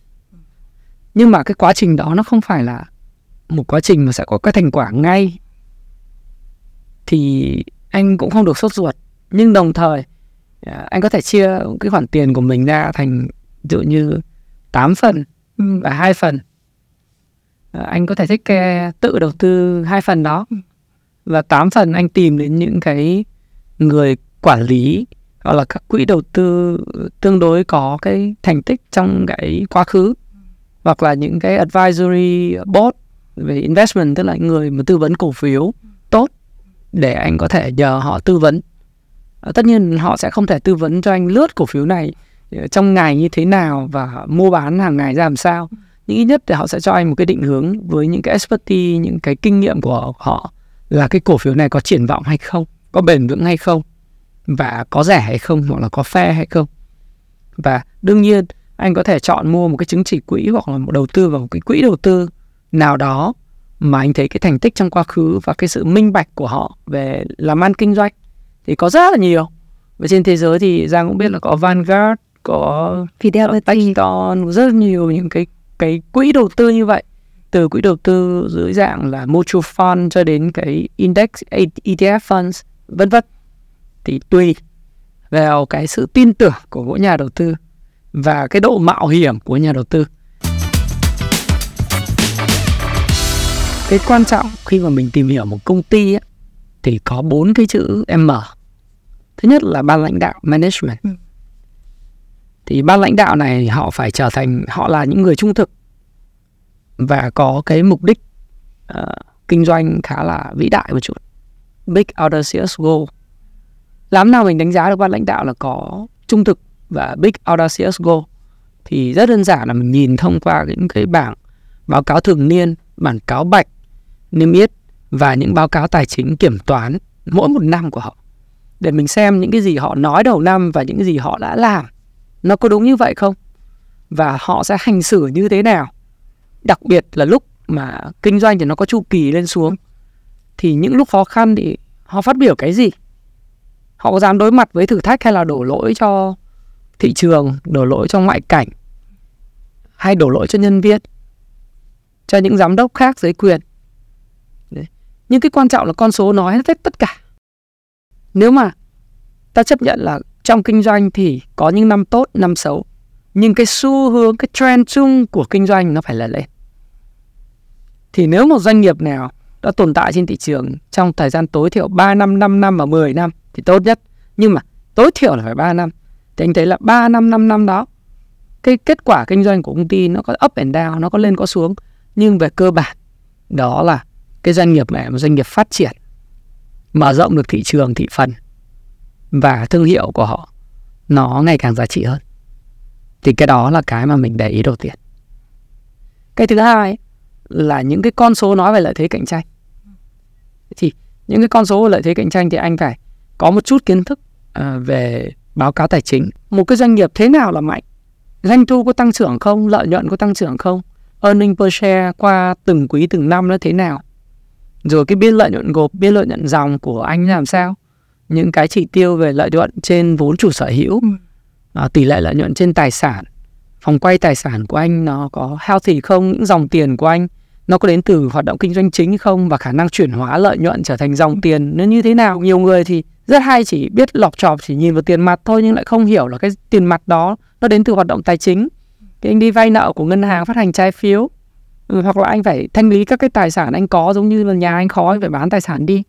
nhưng mà cái quá trình đó nó không phải là một quá trình mà sẽ có cái thành quả ngay thì anh cũng không được sốt ruột nhưng đồng thời à, anh có thể chia cái khoản tiền của mình ra thành dụ như 8 phần ừ. và hai phần ờ, anh có thể thích ke tự đầu tư hai phần đó Ừ. và tám phần anh tìm đến những cái người quản lý hoặc là các quỹ đầu tư tương đối có cái thành tích trong cái quá khứ hoặc là những cái advisory board về investment tức là người mà tư vấn cổ phiếu tốt để anh có thể nhờ họ tư vấn Ờ, tất nhiên họ sẽ không thể tư vấn cho anh lướt cổ phiếu này trong ngày như thế nào và mua bán hàng ngày ra làm sao. Nhưng ít nhất thì họ sẽ cho anh một cái định hướng với những cái expertise những cái kinh nghiệm của họ là cái cổ phiếu này có triển vọng hay không có bền vững hay không và có rẻ hay không hoặc là có fair hay không. Và đương nhiên anh có thể chọn mua một cái chứng chỉ quỹ hoặc là một đầu tư vào một cái quỹ đầu tư nào đó mà anh thấy cái thành tích trong quá khứ và cái sự minh bạch của họ về làm ăn kinh doanh thì có rất là nhiều. Và trên thế giới thì Giang cũng biết là có Vanguard có Fidelity rất nhiều những cái cái quỹ đầu tư như vậy. Từ quỹ đầu tư dưới dạng là mutual fund cho đến cái index ETF funds vân vân. Thì tùy vào cái sự tin tưởng của mỗi nhà đầu tư và cái độ mạo hiểm của nhà đầu tư. Cái quan trọng khi mà mình tìm hiểu một công ty ấy, thì có bốn cái chữ M. Thứ nhất là ban lãnh đạo management. Ừ thì ban lãnh đạo này họ phải trở thành họ là những người trung thực và có cái mục đích uh, kinh doanh khá là vĩ đại một chút. Big audacious goal. Làm nào mình đánh giá được ban lãnh đạo là có trung thực và big audacious goal? Thì rất đơn giản là mình nhìn thông qua những cái bảng báo cáo thường niên bản cáo bạch niêm yết và những báo cáo tài chính kiểm toán mỗi một năm của họ. Để mình xem những cái gì họ nói đầu năm và những cái gì họ đã làm nó có đúng như vậy không? Và họ sẽ hành xử như thế nào? Đặc biệt là lúc mà kinh doanh thì nó có chu kỳ lên xuống, thì những lúc khó khăn thì họ phát biểu cái gì? Họ có dám đối mặt với thử thách hay là đổ lỗi cho thị trường, đổ lỗi cho ngoại cảnh, hay đổ lỗi cho nhân viên, cho những giám đốc khác dưới quyền? Đấy. nhưng cái quan trọng là con số nói hết tất cả. Nếu mà ta chấp nhận là trong kinh doanh thì có những năm tốt năm xấu nhưng cái xu hướng cái trend chung của kinh doanh nó phải là lên thì nếu một doanh nghiệp nào đã tồn tại trên thị trường trong thời gian tối thiểu 3 năm, 5 năm và 10 năm thì tốt nhất. Nhưng mà tối thiểu là phải 3 năm. Thì anh thấy là 3 năm, 5 năm đó cái kết quả kinh doanh của công ty nó có up and down, nó có lên có xuống. Nhưng về cơ bản đó là cái doanh nghiệp này là một doanh nghiệp phát triển mở rộng được thị trường, thị phần và thương hiệu của họ nó ngày càng giá trị hơn. Thì cái đó là cái mà mình để ý đầu tiên. Cái thứ hai là những cái con số nói về lợi thế cạnh tranh. Thì những cái con số về lợi thế cạnh tranh thì anh phải có một chút kiến thức à, về báo cáo tài chính. Một cái doanh nghiệp thế nào là mạnh? Doanh thu có tăng trưởng không? Lợi nhuận có tăng trưởng không? Earning per share qua từng quý từng năm nó thế nào? Rồi cái biên lợi nhuận gộp, biên lợi nhuận dòng của anh làm sao? Những cái chỉ tiêu về lợi nhuận trên vốn chủ sở hữu, à, tỷ lệ lợi nhuận trên tài sản, phòng quay tài sản của anh nó có healthy không? Những dòng tiền của anh nó có đến từ hoạt động kinh doanh chính không? Và khả năng chuyển hóa lợi nhuận trở thành dòng tiền nó như thế nào? Nhiều người thì rất hay chỉ biết lọc chọc chỉ nhìn vào tiền mặt thôi nhưng lại không hiểu là cái tiền mặt đó nó đến từ hoạt động tài chính. Thì anh đi vay nợ của ngân hàng phát hành trái phiếu. Ừ, hoặc là anh phải thanh lý các cái tài sản anh có giống như là nhà anh khó anh phải bán tài sản đi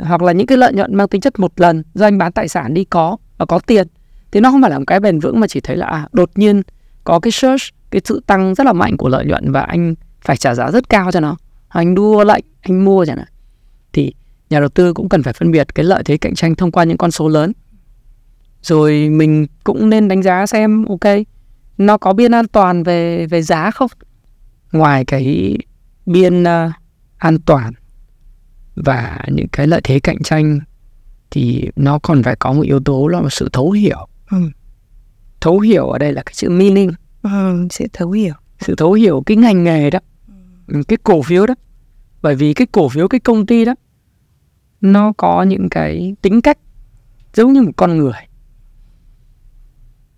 hoặc là những cái lợi nhuận mang tính chất một lần do anh bán tài sản đi có và có tiền thì nó không phải là một cái bền vững mà chỉ thấy là à, đột nhiên có cái search cái sự tăng rất là mạnh của lợi nhuận và anh phải trả giá rất cao cho nó. Anh đua lệnh anh mua chẳng hạn. Thì nhà đầu tư cũng cần phải phân biệt cái lợi thế cạnh tranh thông qua những con số lớn. Rồi mình cũng nên đánh giá xem ok nó có biên an toàn về về giá không? Ngoài cái biên uh, an toàn và những cái lợi thế cạnh tranh thì nó còn phải có một yếu tố là một sự thấu hiểu. Ừ. thấu hiểu ở đây là cái chữ meaning. Ừ, sự thấu hiểu. Sự thấu hiểu cái ngành nghề đó cái cổ phiếu đó. Bởi vì cái cổ phiếu cái công ty đó nó có những cái tính cách giống như một con người.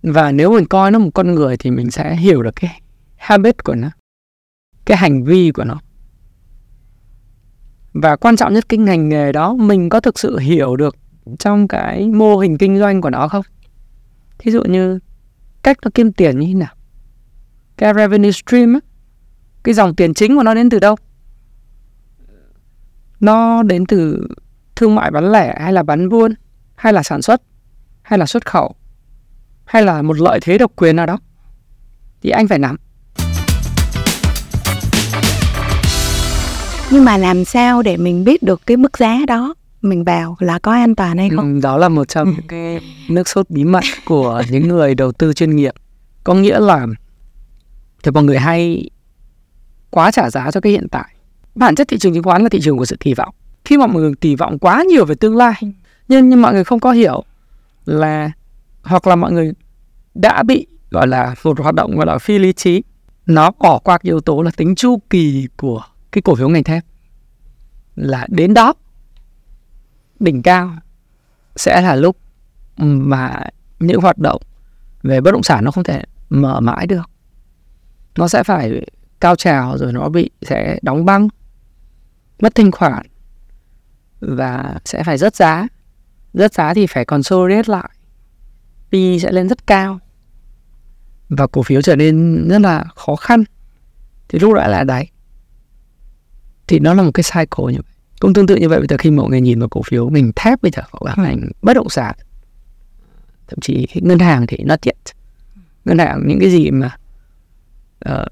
Và nếu mình coi nó một con người thì mình sẽ hiểu được cái habit của nó cái hành vi của nó và quan trọng nhất cái ngành nghề đó mình có thực sự hiểu được trong cái mô hình kinh doanh của nó không? Thí dụ như cách nó kiếm tiền như thế nào? Cái revenue stream ấy, cái dòng tiền chính của nó đến từ đâu? Nó đến từ thương mại bán lẻ hay là bán buôn hay là sản xuất hay là xuất khẩu hay là một lợi thế độc quyền nào đó? Thì anh phải nắm. Nhưng mà làm sao để mình biết được cái mức giá đó? Mình vào là có an toàn hay không? Ừ, đó là một trong những cái nước sốt bí mật của những người đầu tư chuyên nghiệp. Có nghĩa là thì mọi người hay quá trả giá cho cái hiện tại. Bản chất thị trường chứng khoán là thị trường của sự kỳ vọng. Khi mà mọi người kỳ vọng quá nhiều về tương lai nhưng, nhưng mọi người không có hiểu là hoặc là mọi người đã bị gọi là một hoạt động gọi là phi lý trí nó bỏ qua cái yếu tố là tính chu kỳ của cái cổ phiếu ngành thép là đến đó, đỉnh cao sẽ là lúc mà những hoạt động về bất động sản nó không thể mở mãi được. Nó sẽ phải cao trào rồi nó bị, sẽ đóng băng, mất thanh khoản và sẽ phải rớt giá. Rớt giá thì phải consolidate lại. P sẽ lên rất cao và cổ phiếu trở nên rất là khó khăn. Thì lúc đó là đáy thì nó là một cái cycle như vậy. Cũng tương tự như vậy bây giờ khi mọi người nhìn vào cổ phiếu ngành thép bây giờ hoặc là ngành bất động sản. Thậm chí ngân hàng thì not yet. Ngân hàng những cái gì mà uh,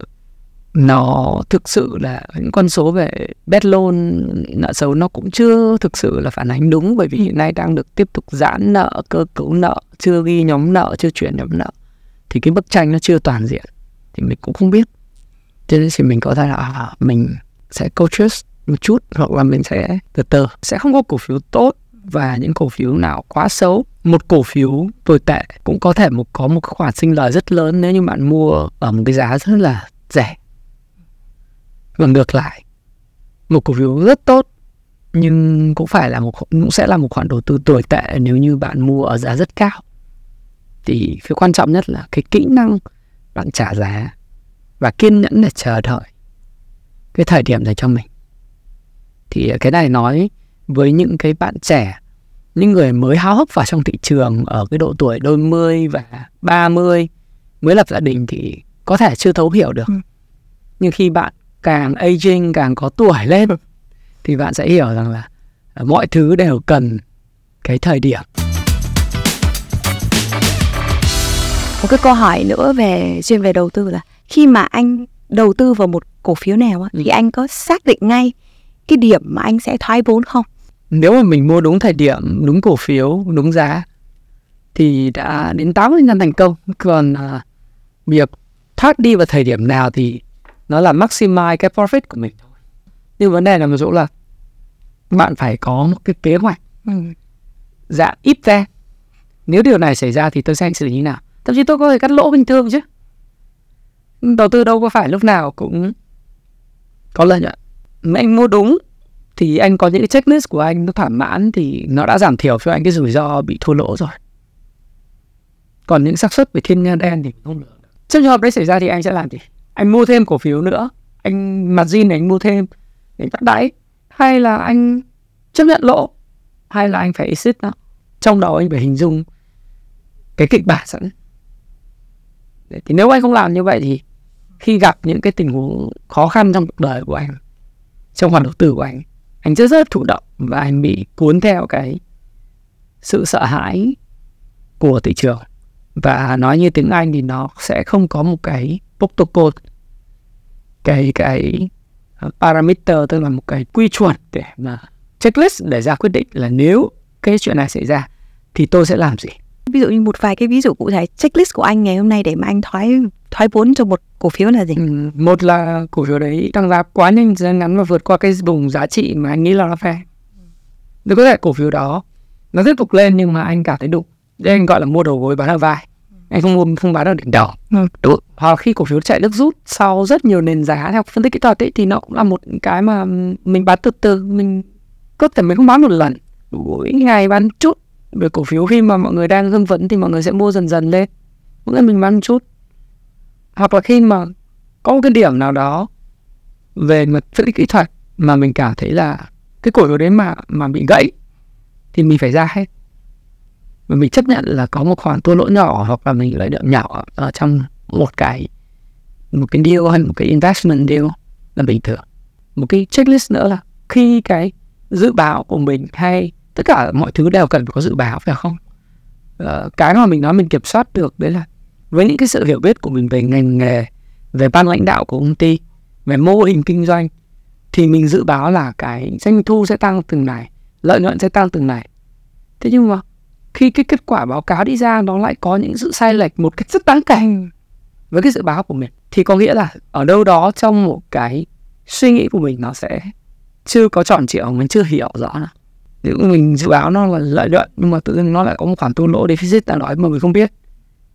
nó thực sự là những con số về bad loan nợ xấu nó cũng chưa thực sự là phản ánh đúng bởi vì hiện nay đang được tiếp tục giãn nợ cơ cấu nợ chưa ghi nhóm nợ chưa chuyển nhóm nợ. Thì cái bức tranh nó chưa toàn diện thì mình cũng không biết. Cho nên thì mình có thể là à, mình sẽ coaches một chút hoặc là mình sẽ từ từ. Sẽ không có cổ phiếu tốt và những cổ phiếu nào quá xấu. Một cổ phiếu tồi tệ cũng có thể một, có một khoản sinh lời rất lớn nếu như bạn mua ở một cái giá rất là rẻ. Và ngược lại, một cổ phiếu rất tốt nhưng cũng phải là một cũng sẽ là một khoản đầu tư tồi tệ nếu như bạn mua ở giá rất cao. Thì cái quan trọng nhất là cái kỹ năng bạn trả giá và kiên nhẫn để chờ đợi cái thời điểm dành cho mình. Thì cái này nói với những cái bạn trẻ những người mới háo hức vào trong thị trường ở cái độ tuổi đôi mươi và ba mươi mới lập gia đình thì có thể chưa thấu hiểu được. Ừ. nhưng khi bạn càng aging càng có tuổi lên thì bạn sẽ hiểu rằng là mọi thứ đều cần cái thời điểm. Một cái câu hỏi nữa về chuyên về đầu tư là khi mà anh đầu tư vào một cổ phiếu nào á, thì Ừ. anh có xác định ngay cái điểm mà anh sẽ thoái vốn không? Nếu mà mình mua đúng thời điểm đúng cổ phiếu đúng giá thì đã đến 80% thành công. Còn à, việc thoát đi vào thời điểm nào thì nó là maximize cái profit của mình thôi. Nhưng vấn đề là một chỗ là bạn phải có một cái kế hoạch ừ. dạng ít ra. Nếu điều này xảy ra thì tôi sẽ hành xử như nào? Thậm chí tôi có thể cắt lỗ bình thường chứ đầu tư đâu có phải lúc nào cũng có lợi nhuận. Mà anh mua đúng thì anh có những cái checklist của anh nó thỏa mãn thì nó đã giảm thiểu cho anh cái rủi ro bị thua lỗ rồi. Còn những xác suất về thiên nga đen thì không được. Trong trường hợp đấy xảy ra thì anh sẽ làm gì? Anh mua thêm cổ phiếu nữa. Anh mặt zin này anh mua thêm để bắt đáy. Hay là anh chấp nhận lỗ? Hay là anh phải exit nó? Trong đầu anh phải hình dung cái kịch bản sẵn. Thì nếu anh không làm như vậy thì khi gặp những cái tình huống khó khăn trong cuộc đời của anh, trong hoạt đầu tư của anh anh rất rất thụ động và anh bị cuốn theo cái sự sợ hãi của thị trường. Và nói như tiếng Anh thì nó sẽ không có một cái protocol, cái cái parameter, tức là một cái quy chuẩn để mà checklist để ra quyết định là nếu cái chuyện này xảy ra thì tôi sẽ làm gì ví dụ như một vài cái ví dụ cụ thể checklist của anh ngày hôm nay để mà anh thoái thoái vốn cho một cổ phiếu là gì? Ừ, một là cổ phiếu đấy tăng giá quá nhanh thời gian ngắn và vượt qua cái vùng giá trị mà anh nghĩ là nó fair nếu có thể cổ phiếu đó nó tiếp tục lên nhưng mà anh cảm thấy đủ. Đây anh gọi là mua đầu gối bán ở vai. Anh không mua không bán ở đỉnh đầu đúng. Hoặc khi cổ phiếu chạy nước rút sau rất nhiều nền giá theo phân tích kỹ thuật ấy, thì nó cũng là một cái mà mình bán từ từ mình có thể mình không bán một lần. Mỗi ngày bán chút về cổ phiếu khi mà mọi người đang hưng phấn thì mọi người sẽ mua dần dần lên. Mỗi ngày mình bán một chút. Hoặc là khi mà có một cái điểm nào đó về mặt phân tích kỹ thuật mà mình cảm thấy là cái cổ phiếu đấy mà mà bị gãy thì mình phải ra hết. Và mình chấp nhận là có một khoản thua lỗ nhỏ hoặc là mình lợi nhuận nhỏ ở trong một cái một cái deal hay một cái investment deal là bình thường. Một cái checklist nữa là khi cái dự báo của mình hay tất cả mọi thứ đều cần phải có dự báo phải không? Ờ, cái mà mình nói mình kiểm soát được đấy là với những cái sự hiểu biết của mình về ngành nghề về ban lãnh đạo của công ty về mô hình kinh doanh thì mình dự báo là cái doanh thu sẽ tăng từng này lợi nhuận sẽ tăng từng này. Thế nhưng mà khi cái kết quả báo cáo đi ra nó lại có những sự sai lệch một cách rất đáng kể với cái dự báo của mình. Thì có nghĩa là ở đâu đó trong một cái suy nghĩ của mình nó sẽ chưa có tròn trịa mình chưa hiểu rõ là nếu mình dự báo nó là lợi nhuận, nhưng mà tự nhiên nó lại có một khoản thua lỗ deficit đang nói mà mình không biết,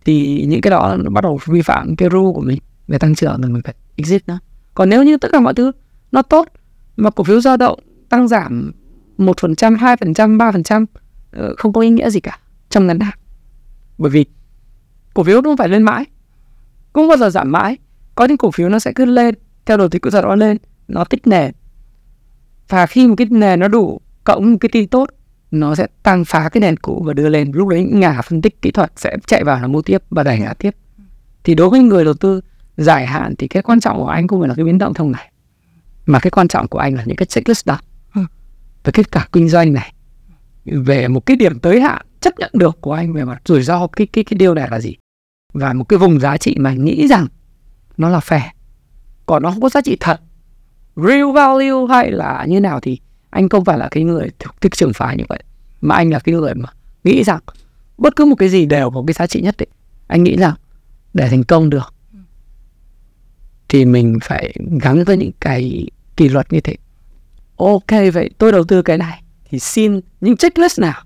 thì những cái đó nó bắt đầu vi phạm cái rule của mình về tăng trưởng thì mình phải exit nó. Còn nếu như tất cả mọi thứ nó tốt, mà cổ phiếu dao động tăng giảm một phần trăm, hai phần trăm, ba phần trăm ờ, không có ý nghĩa gì cả trong ngắn hạn. Bởi vì cổ phiếu không phải lên mãi, cũng bao giờ giảm mãi, có những cổ phiếu nó sẽ cứ lên, theo đồ thì cứ nó lên, nó tích nền. Và khi một cái nền nó đủ cộng cái tin tốt. Nó sẽ tăng phá cái nền cũ và đưa lên. Lúc đấy nhà phân tích kỹ thuật sẽ chạy vào là mua tiếp và đẩy ngã tiếp. Thì đối với người đầu tư dài hạn thì cái quan trọng của anh không phải là cái biến động thông này mà cái quan trọng của anh là những cái checklist đó. Về kết quả kinh doanh này. Về một cái điểm tới hạn chấp nhận được của anh về mặt rủi ro cái cái cái điều này là gì? Và một cái vùng giá trị mà anh nghĩ rằng nó là fair. Còn nó không có giá trị thật. Real value hay là như nào thì anh không phải là cái người thích trường phái như vậy, mà anh là cái người mà nghĩ rằng bất cứ một cái gì đều có cái giá trị nhất định. Anh nghĩ rằng để thành công được, thì mình phải gắn với những cái kỷ luật như thế. Ok, vậy tôi đầu tư cái này, thì xin những checklist nào?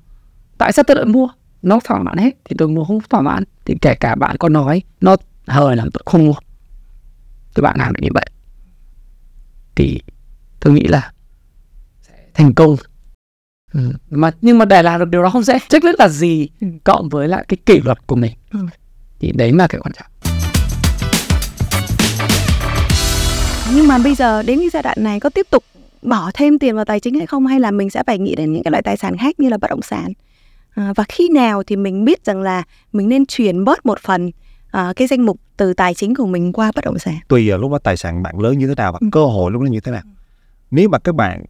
Tại sao tôi lại mua? Nó thỏa mãn hết, thì tôi mua. Không thỏa mãn, thì kể cả bạn có nói, nó hời là tôi không mua. Thì bạn làm được như vậy. Thì tôi nghĩ là thành công ừ. mà nhưng mà để làm được điều đó không dễ checklist là gì ừ. cộng với lại cái kỷ luật của mình ừ. thì đấy là cái quan trọng nhưng mà bây giờ đến cái giai đoạn này có tiếp tục bỏ thêm tiền vào tài chính hay không hay là mình sẽ phải nghĩ đến những cái loại tài sản khác như là bất động sản à, và khi nào thì mình biết rằng là mình nên chuyển bớt một phần à, cái danh mục từ tài chính của mình qua bất động sản tùy ở lúc đó tài sản bạn lớn như thế nào và ừ. cơ hội lúc đó như thế nào nếu mà các bạn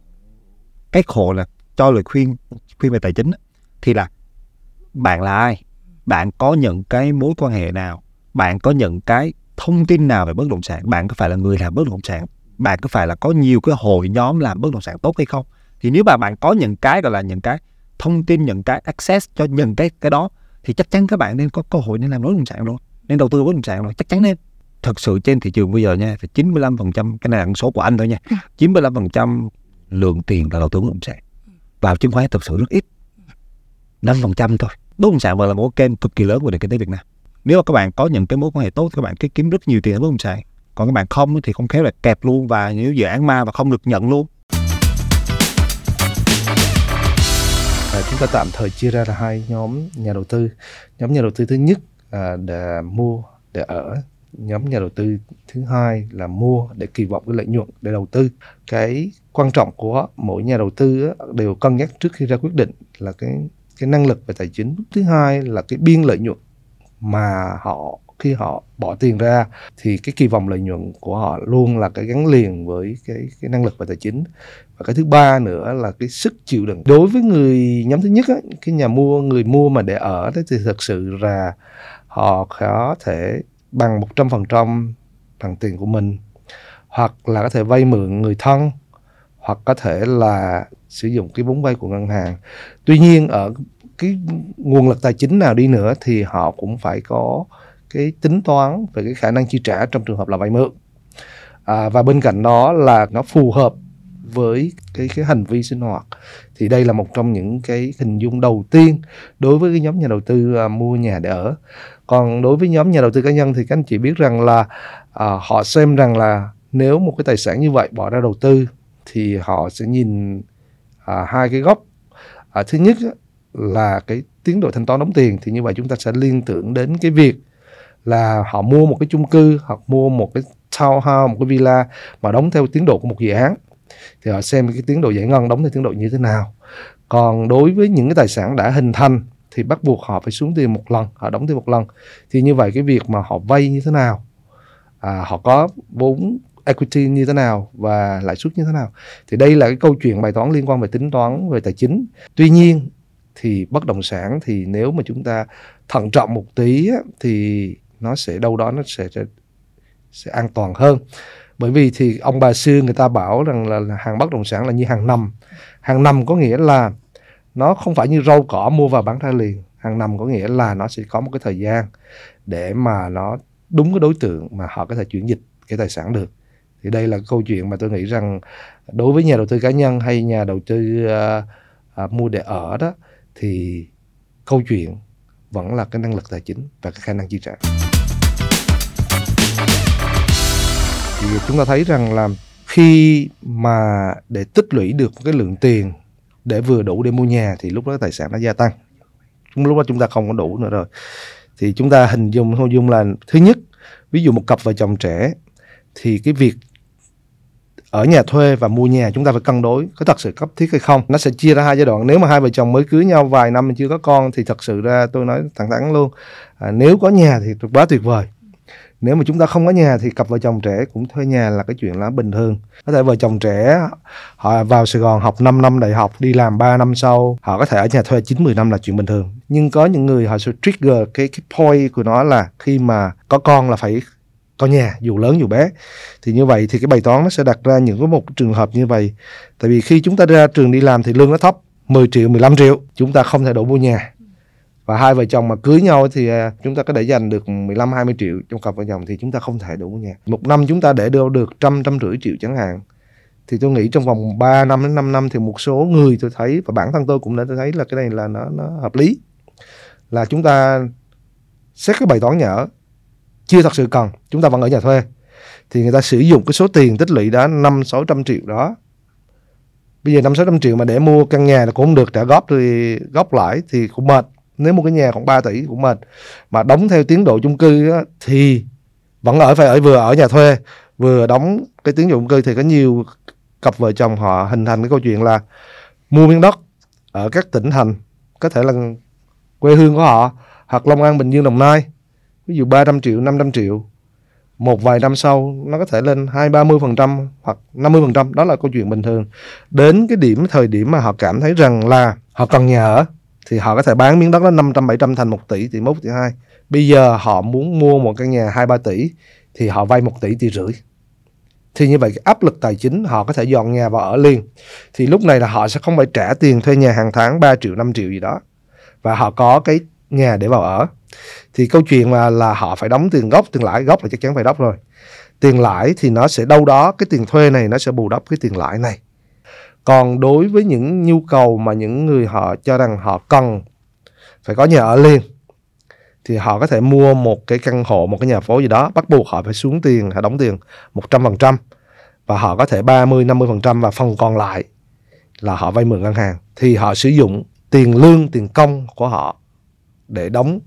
cái khổ là cho lời khuyên khuyên về tài chính thì là bạn là ai? Bạn có những cái mối quan hệ nào? Bạn có những cái thông tin nào về bất động sản? Bạn có phải là người làm bất động sản? Bạn có phải là có nhiều cái hội nhóm làm bất động sản tốt hay không? Thì nếu mà bạn có những cái, gọi là những cái thông tin, những cái access cho những cái cái đó, thì chắc chắn các bạn nên có cơ hội nên làm bất động sản rồi, nên đầu tư bất động sản rồi, chắc chắn nên. Thật sự trên thị trường bây giờ nha thì 95% cái này là số của anh thôi nha 95% lượng tiền là đầu tư bất động sản. Vào chứng khoán thực sự rất ít. 5% thôi. Bất động sản vẫn là một kênh cực kỳ lớn của nền kinh tế Việt Nam. Nếu mà các bạn có những cái mối quan hệ tốt thì các bạn cứ kiếm rất nhiều tiền ở bất động sản. Còn các bạn không thì không khéo là kẹp luôn và nếu dự án ma và không được nhận luôn. À, chúng ta tạm thời chia ra là hai nhóm nhà đầu tư. Nhóm nhà đầu tư thứ nhất à, để mua để ở nhóm nhà đầu tư thứ hai là mua để kỳ vọng cái lợi nhuận để đầu tư. Cái quan trọng của mỗi nhà đầu tư đều cân nhắc trước khi ra quyết định là cái cái năng lực về tài chính. Thứ hai là cái biên lợi nhuận mà họ khi họ bỏ tiền ra thì cái kỳ vọng lợi nhuận của họ luôn là cái gắn liền với cái cái năng lực về tài chính. Và cái thứ ba nữa là cái sức chịu đựng. Đối với người nhóm thứ nhất á, cái nhà mua người mua mà để ở thì thật sự là họ có thể bằng một trăm phần trăm bằng tiền của mình hoặc là có thể vay mượn người thân hoặc có thể là sử dụng cái vốn vay của ngân hàng. Tuy nhiên ở cái nguồn lực tài chính nào đi nữa thì họ cũng phải có cái tính toán về cái khả năng chi trả trong trường hợp là vay mượn. À, và bên cạnh đó là nó phù hợp với cái cái hành vi sinh hoạt. Thì đây là một trong những cái hình dung đầu tiên đối với cái nhóm nhà đầu tư à, mua nhà để ở còn đối với nhóm nhà đầu tư cá nhân thì các anh chị biết rằng là à, họ xem rằng là nếu một cái tài sản như vậy bỏ ra đầu tư thì họ sẽ nhìn à, hai cái góc. À, thứ nhất là cái tiến độ thanh toán đóng tiền thì như vậy chúng ta sẽ liên tưởng đến cái việc là họ mua một cái chung cư hoặc mua một cái townhouse một cái villa mà đóng theo tiến độ của một dự án thì họ xem cái tiến độ giải ngân đóng theo tiến độ như thế nào. Còn đối với những cái tài sản đã hình thành thì bắt buộc họ phải xuống tiền một lần họ đóng tiền một lần. Thì như vậy cái việc mà họ vay như thế nào? À, họ có vốn equity như thế nào và lãi suất như thế nào? Thì đây là cái câu chuyện bài toán liên quan về tính toán về tài chính. Tuy nhiên thì bất động sản thì nếu mà chúng ta thận trọng một tí thì nó sẽ đâu đó nó sẽ sẽ an toàn hơn. Bởi vì thì ông bà xưa người ta bảo rằng là, là hàng bất động sản là như hàng năm. Hàng năm có nghĩa là nó không phải như rau cỏ mua và bán ra liền. Hàng năm có nghĩa là nó sẽ có một cái thời gian để mà nó đúng cái đối tượng mà họ có thể chuyển dịch cái tài sản được. Thì đây là câu chuyện mà tôi nghĩ rằng đối với nhà đầu tư cá nhân hay nhà đầu tư uh, uh, mua để ở đó thì câu chuyện vẫn là cái năng lực tài chính và cái khả năng chi trả. Thì chúng ta thấy rằng là khi mà để tích lũy được cái lượng tiền để vừa đủ để mua nhà thì lúc đó tài sản nó gia tăng. Lúc đó chúng ta không có đủ nữa rồi. Thì chúng ta hình dung hình dung là thứ nhất ví dụ một cặp vợ chồng trẻ thì cái việc ở nhà thuê và mua nhà chúng ta phải cân đối có thật sự cấp thiết hay không. Nó sẽ chia ra hai giai đoạn. Nếu mà hai vợ chồng mới cưới nhau vài năm mà chưa có con thì thật sự ra tôi nói thẳng thắn luôn à, nếu có nhà thì quá tuyệt vời nếu mà chúng ta không có nhà thì cặp vợ chồng trẻ cũng thuê nhà là cái chuyện là bình thường. Có thể vợ chồng trẻ, họ vào Sài Gòn học 5 năm đại học, đi làm 3 năm sau, họ có thể ở nhà thuê 9 10 năm là chuyện bình thường. Nhưng có những người họ sẽ trigger cái cái point của nó là khi mà có con là phải có nhà, dù lớn dù bé. Thì như vậy thì cái bài toán nó sẽ đặt ra những cái một trường hợp như vậy. Tại vì khi chúng ta ra trường đi làm thì lương nó thấp 10 triệu 15 triệu, chúng ta không thể đủ mua nhà và hai vợ chồng mà cưới nhau thì à, chúng ta có thể dành được 15 20 triệu trong cặp vợ chồng thì chúng ta không thể đủ nhà một năm chúng ta để đâu được trăm trăm rưỡi triệu chẳng hạn. Thì tôi nghĩ trong vòng 3 năm đến 5 năm thì một số người tôi thấy và bản thân tôi cũng đã thấy là cái này là nó nó hợp lý. Là chúng ta xét cái bài toán nhỏ chưa thật sự cần, chúng ta vẫn ở nhà thuê. Thì người ta sử dụng cái số tiền tích lũy đó năm sáu trăm triệu đó. Bây giờ năm sáu trăm triệu mà để mua căn nhà là cũng không được, trả góp thì, góp lãi thì cũng mệt nếu một cái nhà khoảng 3 tỷ của mình mà đóng theo tiến độ chung cư á, thì vẫn ở phải ở vừa ở nhà thuê vừa đóng cái tiến dụng cư thì có nhiều cặp vợ chồng họ hình thành cái câu chuyện là mua miếng đất ở các tỉnh thành có thể là quê hương của họ hoặc Long An Bình Dương Đồng Nai. Ví dụ 300 triệu 500 triệu một vài năm sau nó có thể lên hai ba mươi phần trăm hoặc 50 phần trăm đó là câu chuyện bình thường. Đến cái điểm thời điểm mà họ cảm thấy rằng là họ cần nhà ở thì họ có thể bán miếng đất đó 500 700 thành 1 tỷ tỷ mốt tỷ hai. Bây giờ họ muốn mua một căn nhà 2 3 tỷ thì họ vay 1 tỷ tỷ rưỡi. Thì như vậy cái áp lực tài chính họ có thể dọn nhà và ở liền. Thì lúc này là họ sẽ không phải trả tiền thuê nhà hàng tháng 3 triệu 5 triệu gì đó. Và họ có cái nhà để vào ở. Thì câu chuyện mà là họ phải đóng tiền gốc, tiền lãi, gốc là chắc chắn phải đóng rồi. Tiền lãi thì nó sẽ đâu đó, cái tiền thuê này nó sẽ bù đắp cái tiền lãi này còn đối với những nhu cầu mà những người họ cho rằng họ cần, phải có nhà ở liền, thì họ có thể mua một cái căn hộ, một cái nhà phố gì đó, bắt buộc họ phải xuống tiền, họ đóng tiền 100% và họ có thể 30 50% và phần còn lại là họ vay mượn ngân hàng. Thì họ sử dụng tiền lương, tiền công của họ để đóng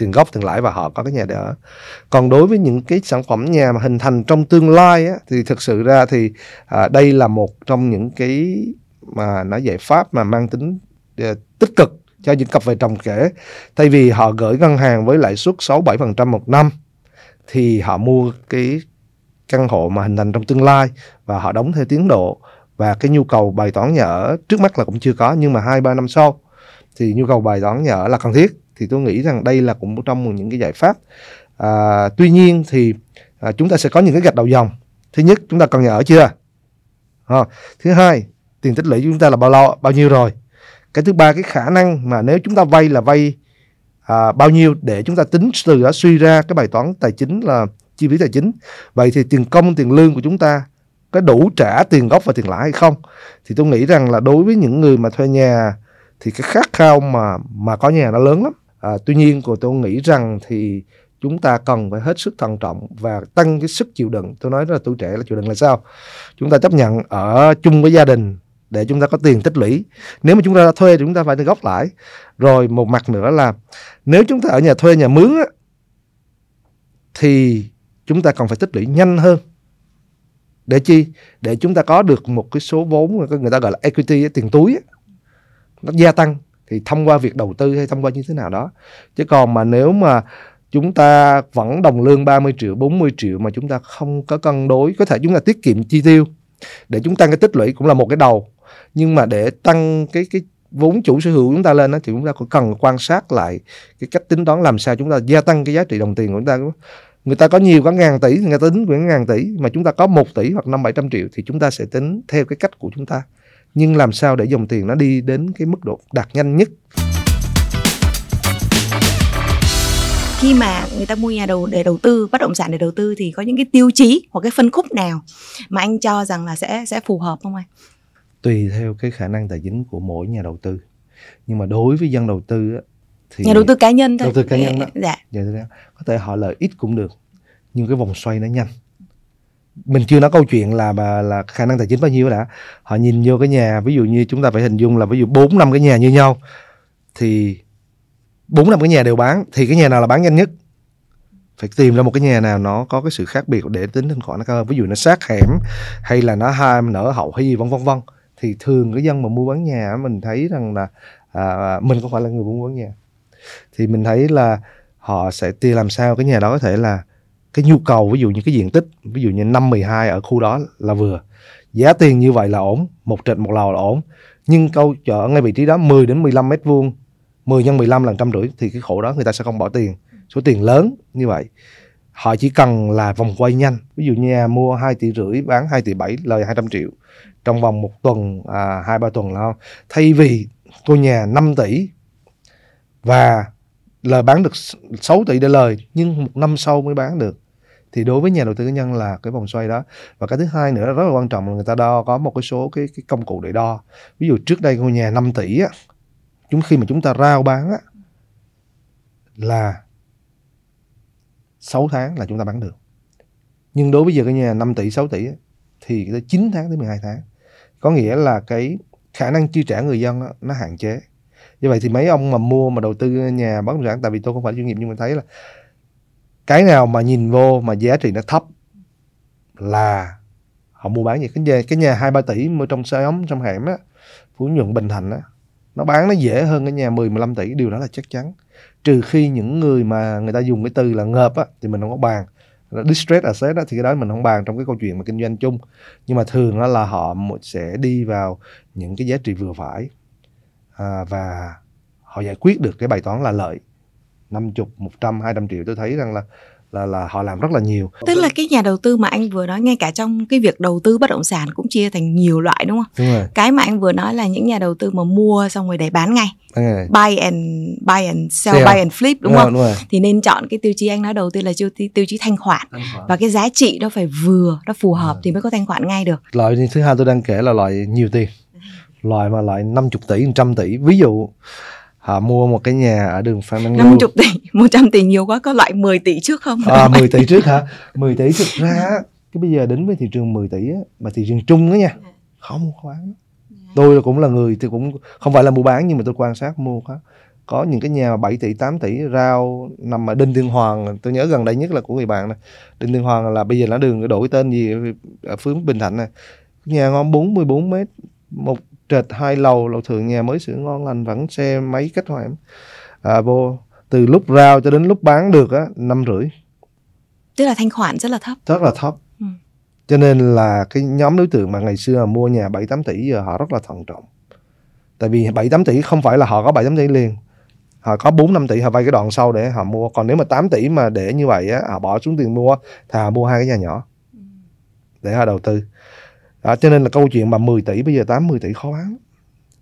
tiền gốc tiền lãi và họ có cái nhà để ở. Còn đối với những cái sản phẩm nhà mà hình thành trong tương lai á, thì thực sự ra thì à, đây là một trong những cái mà nó giải pháp mà mang tính à, tích cực cho những cặp vợ chồng kể. Thay vì họ gửi ngân hàng với lãi suất 6 7% một năm thì họ mua cái căn hộ mà hình thành trong tương lai và họ đóng theo tiến độ. Và cái nhu cầu bài toán nhà ở trước mắt là cũng chưa có nhưng mà hai ba năm sau thì nhu cầu bài toán nhà ở là cần thiết thì tôi nghĩ rằng đây là cũng một trong những cái giải pháp. À, tuy nhiên thì à, chúng ta sẽ có những cái gạch đầu dòng. Thứ nhất chúng ta cần nhà ở chưa? À, thứ hai tiền tích lũy chúng ta là bao lâu bao nhiêu rồi? Cái thứ ba cái khả năng mà nếu chúng ta vay là vay à, bao nhiêu để chúng ta tính từ đó suy ra cái bài toán tài chính là chi phí tài chính. Vậy thì tiền công tiền lương của chúng ta có đủ trả tiền gốc và tiền lãi hay không? Thì tôi nghĩ rằng là đối với những người mà thuê nhà thì cái khát khao mà mà có nhà nó lớn lắm à, tuy nhiên của tôi nghĩ rằng thì chúng ta cần phải hết sức thận trọng và tăng cái sức chịu đựng. Tôi nói là tuổi trẻ là chịu đựng là sao? Chúng ta chấp nhận ở chung với gia đình để chúng ta có tiền tích lũy. Nếu mà chúng ta thuê thì chúng ta phải góp lãi. Rồi một mặt nữa là nếu chúng ta ở nhà thuê nhà mướn á, thì chúng ta cần phải tích lũy nhanh hơn. Để chi? Để chúng ta có được một cái số vốn người ta gọi là equity tiền túi nó gia tăng thì thông qua việc đầu tư hay thông qua như thế nào đó. Chứ còn mà nếu mà chúng ta vẫn đồng lương 30 triệu 40 triệu mà chúng ta không có cân đối có thể chúng ta tiết kiệm chi tiêu để chúng ta cái tích lũy cũng là một cái đầu. Nhưng mà để tăng cái cái vốn chủ sở hữu chúng ta lên đó, thì chúng ta cũng cần quan sát lại cái cách tính toán làm sao chúng ta gia tăng cái giá trị đồng tiền của chúng ta. Người ta có nhiều có ngàn tỷ người ta tính quyển ngàn tỷ mà chúng ta có một tỷ hoặc năm bảy trăm triệu thì chúng ta sẽ tính theo cái cách của chúng ta nhưng làm sao để dòng tiền nó đi đến cái mức độ đạt nhanh nhất khi mà người ta mua nhà đầu để đầu tư bất động sản để đầu tư thì có những cái tiêu chí hoặc cái phân khúc nào mà anh cho rằng là sẽ sẽ phù hợp không anh? Tùy theo cái khả năng tài chính của mỗi nhà đầu tư. Nhưng mà đối với dân đầu tư thì nhà đầu tư cá nhân thôi. Đầu tư cá nhân đó. Dạ. dạ. Có thể họ lợi ít cũng được, nhưng cái vòng xoay nó nhanh. Mình chưa nói câu chuyện là mà là khả năng tài chính bao nhiêu đã. Họ nhìn vô cái nhà, ví dụ như chúng ta phải hình dung là ví dụ bốn năm cái nhà như nhau thì bốn năm cái nhà đều bán thì cái nhà nào là bán nhanh nhất? Phải tìm ra một cái nhà nào nó có cái sự khác biệt để tính thanh khoản nó cao hơn. Ví dụ nó sát hẻm hay là nó hai nở hậu hay gì vân vân vân. Thì thường cái dân mà mua bán nhà mình thấy rằng là à, mình không phải là người mua bán nhà. Thì mình thấy là họ sẽ tìm làm sao cái nhà đó có thể là cái nhu cầu ví dụ như cái diện tích ví dụ như 5 12 ở khu đó là vừa. Giá tiền như vậy là ổn một trệt một lầu là ổn. Nhưng câu chợ ngay vị trí đó 10 đến 15 mét vuông 10 nhân 15 là trăm rưỡi thì cái khổ đó người ta sẽ không bỏ tiền. Số tiền lớn như vậy họ chỉ cần là vòng quay nhanh. Ví dụ nhà mua 2 tỷ rưỡi bán 2 tỷ 7 lời 200 triệu. Trong vòng một tuần à, hai ba tuần là không. thay vì ngôi nhà 5 tỷ và lời bán được 6 tỷ để lời nhưng một năm sau mới bán được. Thì đối với nhà đầu tư cá nhân là cái vòng xoay đó. Và cái thứ hai nữa rất là quan trọng là người ta đo có một cái số cái, cái công cụ để đo. Ví dụ trước đây ngôi nhà 5 tỷ á, chúng khi mà chúng ta rao bán á, là 6 tháng là chúng ta bán được. Nhưng đối với giờ cái nhà 5 tỷ 6 tỷ á, thì tới 9 tháng tới 12 tháng. Có nghĩa là cái khả năng chi trả người dân á, nó hạn chế như vậy thì mấy ông mà mua mà đầu tư nhà bất động sản tại vì tôi không phải chuyên nghiệp nhưng mà thấy là cái nào mà nhìn vô mà giá trị nó thấp là họ mua bán gì. Cái nhà cái nhà hai ba tỷ mua trong xe ống trong hẻm á phú nhuận bình thành á nó bán nó dễ hơn cái nhà 10 15 tỷ. Điều đó là chắc chắn. Trừ khi những người mà người ta dùng cái từ là ngợp á thì mình không có bàn. Distress asset á thì cái đó mình không bàn trong cái câu chuyện mà kinh doanh chung. Nhưng mà thường á, là họ sẽ đi vào những cái giá trị vừa phải à, và họ giải quyết được cái bài toán là lợi 50, 100, 200 triệu tôi thấy rằng là là là họ làm rất là nhiều. Tức là cái nhà đầu tư mà anh vừa nói ngay cả trong cái việc đầu tư bất động sản cũng chia thành nhiều loại đúng không? Đúng rồi. Cái mà anh vừa nói là những nhà đầu tư mà mua xong rồi để bán ngay. À. Buy and buy and sell, Sell. buy and flip đúng, Đúng rồi, không? đúng rồi. Thì nên chọn cái tiêu chí anh nói đầu tiên là tiêu, tiêu chí thanh khoản và cái giá trị nó phải vừa, nó phù hợp À. thì mới có thanh khoản ngay được. Loại thứ hai tôi đang kể là loại nhiều tiền. Loại mà loại 50 tỷ, 100 tỷ. Ví dụ họ mua một cái nhà ở đường Phan Đăng Lưu. 50 tỷ, 100 tỷ nhiều quá có loại 10 tỷ trước không? À, 10 tỷ trước hả? 10 tỷ thực ra cái bây giờ đến với thị trường 10 tỷ á, mà thị trường chung đó nha, không có bán. Tôi là cũng là người thì cũng không phải là mua bán nhưng mà tôi quan sát mua có có những cái nhà mà 7 tỷ 8 tỷ rao nằm ở Đinh Tiên Hoàng tôi nhớ gần đây nhất là của người bạn này Đinh Tiên Hoàng là bây giờ nó đường đổi tên gì ở phướng Bình Thạnh này nhà ngon 44 mét một trệt hai lầu lầu thường nhà mới sửa ngon lành vẫn xe máy cách hoạm à, vô từ lúc rao cho đến lúc bán được á năm rưỡi. Tức là thanh khoản rất là thấp. rất là thấp. Ừ. cho nên là cái nhóm đối tượng mà ngày xưa mua nhà 7 8 tỷ giờ họ rất là thận trọng. Tại vì 7 8 tỷ không phải là họ có 7 8 tỷ liền. Họ có 4 5 tỷ họ vay cái đoạn sau để họ mua. Còn nếu mà 8 tỷ mà để như vậy á họ bỏ xuống tiền mua thì họ mua hai cái nhà nhỏ để họ đầu tư à, cho nên là câu chuyện mà 10 tỷ bây giờ 8 10 tỷ khó bán.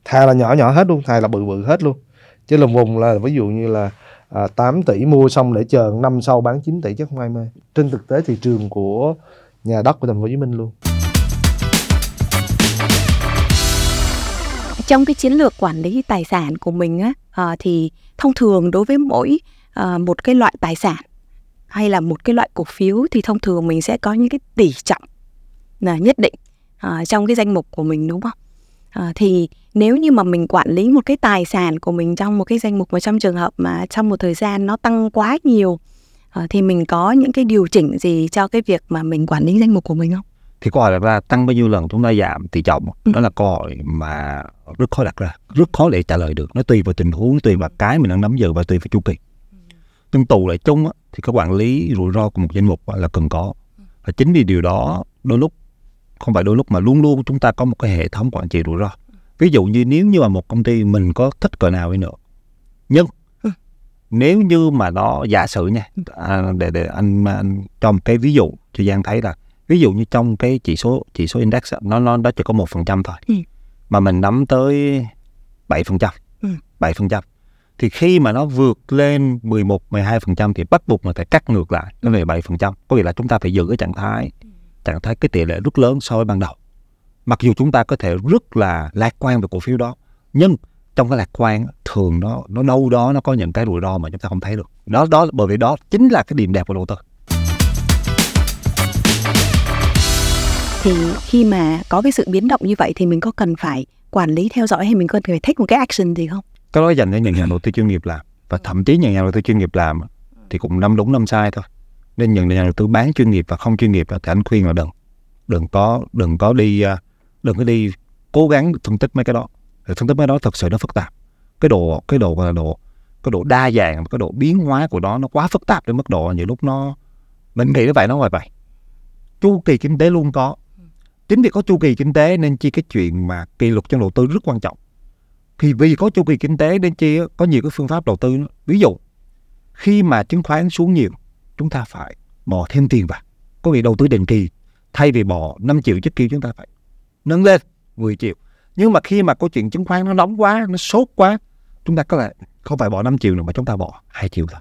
Thà là nhỏ nhỏ hết luôn thà là bự bự hết luôn. Chứ lồng vùng là ví dụ như là à, 8 tỷ mua xong để chờ năm sau bán 9 tỷ chắc không ai mê. Trên thực tế thị trường của nhà đất của thành phố Hồ Chí Minh luôn. Trong cái chiến lược quản lý tài sản của mình á à, thì thông thường đối với mỗi à, một cái loại tài sản hay là một cái loại cổ phiếu thì thông thường mình sẽ có những cái tỷ trọng là nhất định à, trong cái danh mục của mình đúng không? À, thì nếu như mà mình quản lý một cái tài sản của mình trong một cái danh mục mà trong trường hợp mà trong một thời gian nó tăng quá nhiều à, thì mình có những cái điều chỉnh gì cho cái việc mà mình quản lý danh mục của mình không? thì câu hỏi đặt ra tăng bao nhiêu lần chúng ta giảm tỷ trọng Ừ. đó là câu hỏi mà rất khó đặt ra rất khó để trả lời được nó tùy vào tình huống tùy vào cái mình đang nắm giữ và tùy vào chu kỳ nhưng tù lại chung á, thì cái quản lý rủi ro của một danh mục là cần có và chính vì điều đó đôi lúc không phải đôi lúc mà luôn luôn chúng ta có một cái hệ thống quản trị rủi ro. Ví dụ như nếu như mà một công ty mình có thích cỡ nào đi nữa nhưng nếu như mà nó giả sử nha à, để để anh, anh cho một cái ví dụ cho Giang thấy là ví dụ như trong cái chỉ số chỉ số index nó nó nó chỉ có một phần trăm thôi. Ừ. mà mình nắm tới bảy phần trăm Ừ. bảy phần trăm. Thì khi mà nó vượt lên 11 12 phần trăm thì bắt buộc là phải cắt ngược lại. Nó về 7 phần trăm. Có nghĩa là chúng ta phải giữ cái trạng thái trạng thái cái tỷ lệ rất lớn so với ban đầu. Mặc dù chúng ta có thể rất là lạc quan về cổ phiếu đó nhưng trong cái lạc quan thường nó nó đâu đó nó có những cái rủi ro mà chúng ta không thấy được. Đó đó bởi vì đó chính là cái điểm đẹp của đầu tư. Thì khi mà có cái sự biến động như vậy thì mình có cần phải quản lý theo dõi hay mình cần phải take một cái action gì không? Cái đó dành cho những nhà đầu tư chuyên nghiệp làm. Và thậm chí những nhà đầu tư chuyên nghiệp làm thì cũng năm đúng năm sai thôi nên những nhà đầu tư bán chuyên nghiệp và không chuyên nghiệp thì anh khuyên là đừng. Đừng có đừng có đi à, đừng có đi cố gắng phân tích mấy cái đó. Phân tích mấy đó thật sự nó phức tạp. Cái độ cái độ là độ, cái độ đa dạng cái độ biến hóa của nó nó quá phức tạp đến mức độ nhiều lúc nó, mình nghĩ nó vậy, nó ngoài vậy. Chu kỳ kinh tế luôn có. Chính vì có chu kỳ kinh tế nên chi cái chuyện mà kỳ luật trong đầu tư rất quan trọng. Thì vì có chu kỳ kinh tế nên chi có nhiều cái phương pháp đầu tư ví dụ, khi mà chứng khoán xuống nhiều chúng ta phải bỏ thêm tiền vào. Có nghĩa đầu tư định kỳ thay vì bỏ 5 triệu trước kia chúng ta phải nâng lên 10 triệu. Nhưng mà khi mà câu chuyện chứng khoán nó nóng quá nó sốt quá chúng ta có lẽ không phải bỏ 5 triệu nữa mà chúng ta bỏ 2 triệu thôi.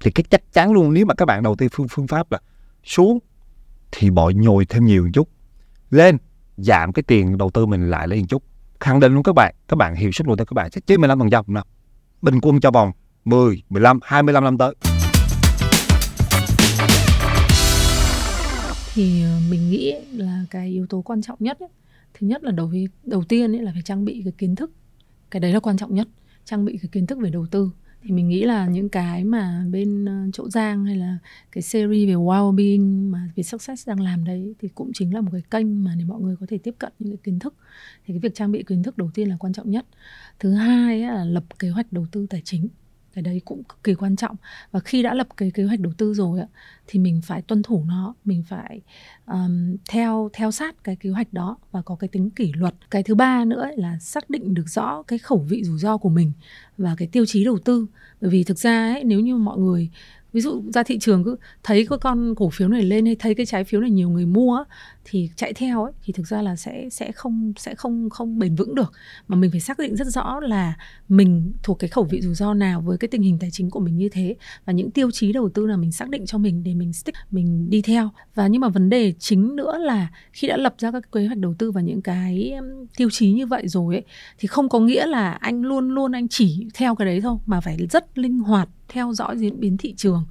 Thì cái chắc chắn luôn nếu mà các bạn đầu tư phương phương pháp là xuống thì bỏ nhồi thêm nhiều một chút lên giảm cái tiền đầu tư mình lại lên một chút. Khẳng định luôn các bạn các bạn hiệu suất đầu tư các bạn sẽ trên 15 phần trăm nào bình quân cho vòng 10, 15, 25 năm tới. Thì ờ, mình nghĩ là cái yếu tố quan trọng nhất ấy, thứ nhất là đầu đầu tiên ấy là phải trang bị cái kiến thức. Cái đấy là quan trọng nhất trang bị cái kiến thức về đầu tư. Thì mình nghĩ là những cái mà bên ờ, chỗ Giang hay là cái series về well-being mà về success đang làm đấy thì cũng chính là một cái kênh mà để mọi người có thể tiếp cận những cái kiến thức. Thì cái việc trang bị kiến thức đầu tiên là quan trọng nhất. Thứ hai là lập kế hoạch đầu tư tài chính cái đấy cũng cực kỳ quan trọng. Và khi đã lập cái kế hoạch đầu tư rồi thì mình phải tuân thủ nó mình phải um, theo theo sát cái kế hoạch đó và có cái tính kỷ luật. Cái thứ ba nữa là xác định được rõ cái khẩu vị rủi ro của mình và cái tiêu chí đầu tư. Bởi vì thực ra ấy, nếu như mọi người ví dụ ra thị trường cứ thấy cái con cổ phiếu này lên hay thấy cái trái phiếu này nhiều người mua thì chạy theo ấy, thì thực ra là sẽ sẽ không sẽ không không bền vững được. Mà mình phải xác định rất rõ là mình thuộc cái khẩu vị rủi ro nào với cái tình hình tài chính của mình như thế. Và những tiêu chí đầu tư là mình xác định cho mình để mình stick, mình đi theo. Và nhưng mà vấn đề chính nữa là khi đã lập ra các kế hoạch đầu tư và những cái tiêu chí như vậy rồi ấy, thì không có nghĩa là anh luôn luôn anh chỉ theo cái đấy thôi, mà phải rất linh hoạt theo dõi diễn biến thị trường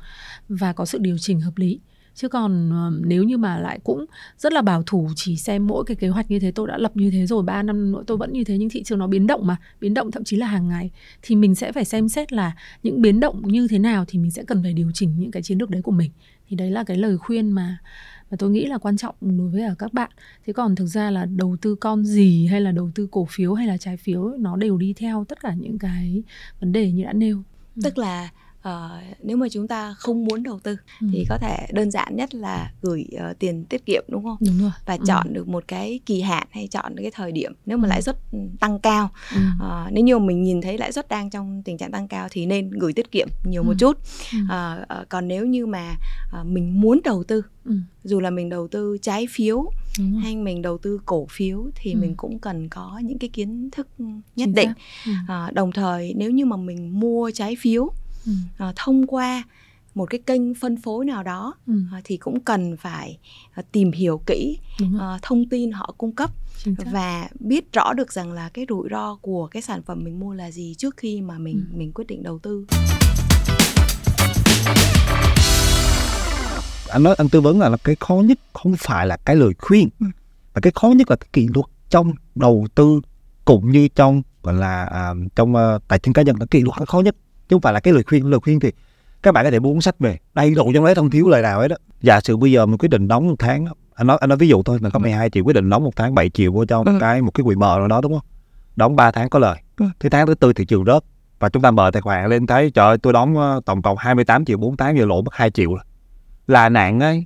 và có sự điều chỉnh hợp lý. Chứ còn ờ, nếu như mà lại cũng rất là bảo thủ chỉ xem mỗi cái kế hoạch như thế, tôi đã lập như thế rồi 3 năm nữa tôi vẫn như thế, nhưng thị trường nó biến động mà, biến động thậm chí là hàng ngày, thì mình sẽ phải xem xét là những biến động như thế nào thì mình sẽ cần phải điều chỉnh những cái chiến lược đấy của mình. Thì đấy là cái lời khuyên mà mà tôi nghĩ là quan trọng đối với ở các bạn. Thế còn thực ra là đầu tư con gì hay là đầu tư cổ phiếu hay là trái phiếu nó đều đi theo tất cả những cái vấn đề như đã nêu. Tức là ờ, nếu mà chúng ta không muốn đầu tư Ừ. thì có thể đơn giản nhất là gửi ờ, tiền tiết kiệm đúng không đúng rồi và Ừ. chọn được một cái kỳ hạn hay chọn được cái thời điểm nếu mà Ừ. lãi suất ừ, tăng cao ừ. Ờ, nếu như mà mình nhìn thấy lãi suất đang trong tình trạng tăng cao thì nên gửi tiết kiệm nhiều một Ừ. chút Ừ. Ờ, ờ, còn nếu như mà ờ, mình muốn đầu tư Ừ. dù là mình đầu tư trái phiếu hay mình đầu tư cổ phiếu thì Ừ. mình cũng cần có những cái kiến thức nhất Chính định. Ừ. Ờ, đồng thời nếu như mà mình mua trái phiếu Ừ. ờ, thông qua một cái kênh phân phối nào đó Ừ. ờ, thì cũng cần phải ờ, tìm hiểu kỹ ờ, thông tin họ cung cấp và biết rõ được rằng là cái rủi ro của cái sản phẩm mình mua là gì trước khi mà mình Ừ. mình quyết định đầu tư. anh nói anh tư vấn là, là cái khó nhất không phải là cái lời khuyên Ừ. mà cái khó nhất là cái kỷ luật trong đầu tư cũng như trong gọi là à, trong ờ, tài chính cá nhân là kỷ luật khó nhất chứ không phải là cái lời khuyên lời khuyên thì các bạn có thể mua cuốn sách về. Đầy đủ trong đấy không thiếu lời nào hết đó giả sử bây giờ mình quyết định đóng một tháng anh nói anh nói ví dụ thôi là có 12 triệu quyết định đóng một tháng 7 triệu vô trong Ừ. cái một cái quỹ mở nào đó đúng không? Đóng 3 tháng có lời. Ừ. thế tháng thứ tư thị trường rớt. Và chúng ta mở tài khoản lên thấy trời ơi tôi đóng ờ, tổng cộng 28 triệu 4 tháng giờ lỗ mất 2 triệu rồi. là nạn ấy.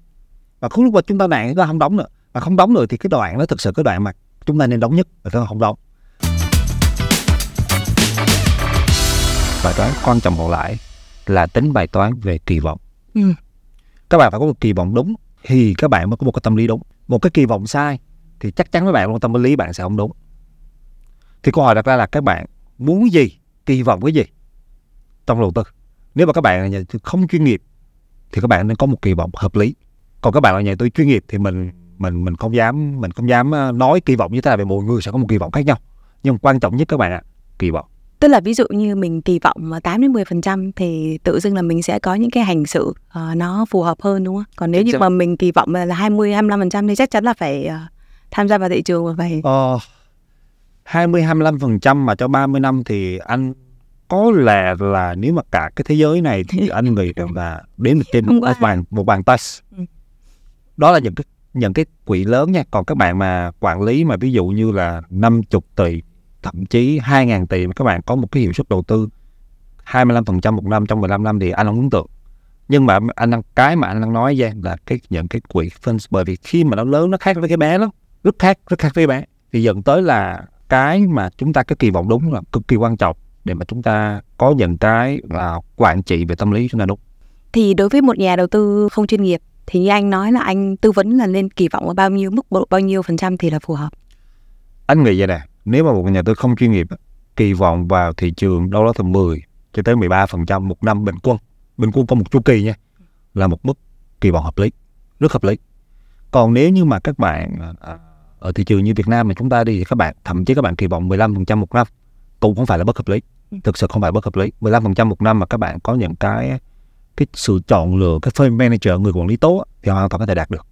Và khúc lúc mà chúng ta nạn chúng ta không đóng nữa. Mà không đóng nữa thì cái đoạn đó thực sự cái đoạn mà chúng ta nên đóng nhất là chúng ta không đóng bài toán quan trọng còn lại là tính bài toán về kỳ vọng. Ừ. các bạn phải có một kỳ vọng đúng thì các bạn mới có một cái tâm lý đúng. Một cái kỳ vọng sai thì chắc chắn các bạn một tâm lý bạn sẽ không đúng. Thì câu hỏi đặt ra là các bạn muốn gì kỳ vọng cái gì trong đầu tư? Nếu mà các bạn là nhà đầu tư không chuyên nghiệp thì các bạn nên có một kỳ vọng hợp lý. Còn các bạn là nhà đầu tư chuyên nghiệp thì mình mình mình không dám mình không dám ờ, nói kỳ vọng như thế nào vì mỗi người sẽ có một kỳ vọng khác nhau. Nhưng quan trọng nhất các bạn ạ kỳ vọng Tức là ví dụ như mình kỳ vọng mà 8 đến 10% thì tự dưng là mình sẽ có những cái hành xử ờ, nó phù hợp hơn đúng không? Còn nếu như mà mình kỳ vọng là 20 25% thì chắc chắn là phải ờ, tham gia vào thị trường và phải Ờ, 20 25% mà cho 30 năm thì anh có lẽ là nếu mà cả cái thế giới này thì anh nghĩ rằng là đến được trên một bàn một bàn tay. Ừ. Đó là những cái những cái quỹ lớn nha, còn các bạn mà quản lý mà ví dụ như là 50 tỷ thậm chí 2.000 tỷ mà các bạn có một cái hiệu suất đầu tư 25% một năm trong 15 năm thì anh không ấn tượng. Nhưng mà anh đang cái mà anh đang nói ra là cái những cái quỹ phân bởi vì khi mà nó lớn nó khác với cái bé lắm rất khác rất khác với bé thì dẫn tới là cái mà chúng ta cái kỳ vọng đúng là cực kỳ quan trọng để mà chúng ta có những cái là quản trị về tâm lý chúng ta đúng thì đối với một nhà đầu tư không chuyên nghiệp thì như anh nói là anh tư vấn là nên kỳ vọng ở bao nhiêu mức độ bao nhiêu phần trăm thì là phù hợp. anh nghĩ vậy nè nếu mà một nhà đầu tư không chuyên nghiệp, kỳ vọng vào thị trường đâu đó từ 10 cho tới 13 phần trăm một năm bình quân. Bình quân có một chu kỳ nha, là một mức kỳ vọng hợp lý, rất hợp lý. Còn nếu như mà các bạn à, à, ở thị trường như Việt Nam mà chúng ta đi thì các bạn, thậm chí các bạn kỳ vọng 15 phần trăm một năm cũng không phải là bất hợp lý, thực sự không phải bất hợp lý. 15 phần trăm một năm mà các bạn có những cái cái sự chọn lựa, cái firm manager, người quản lý tốt thì hoàn toàn có thể đạt được.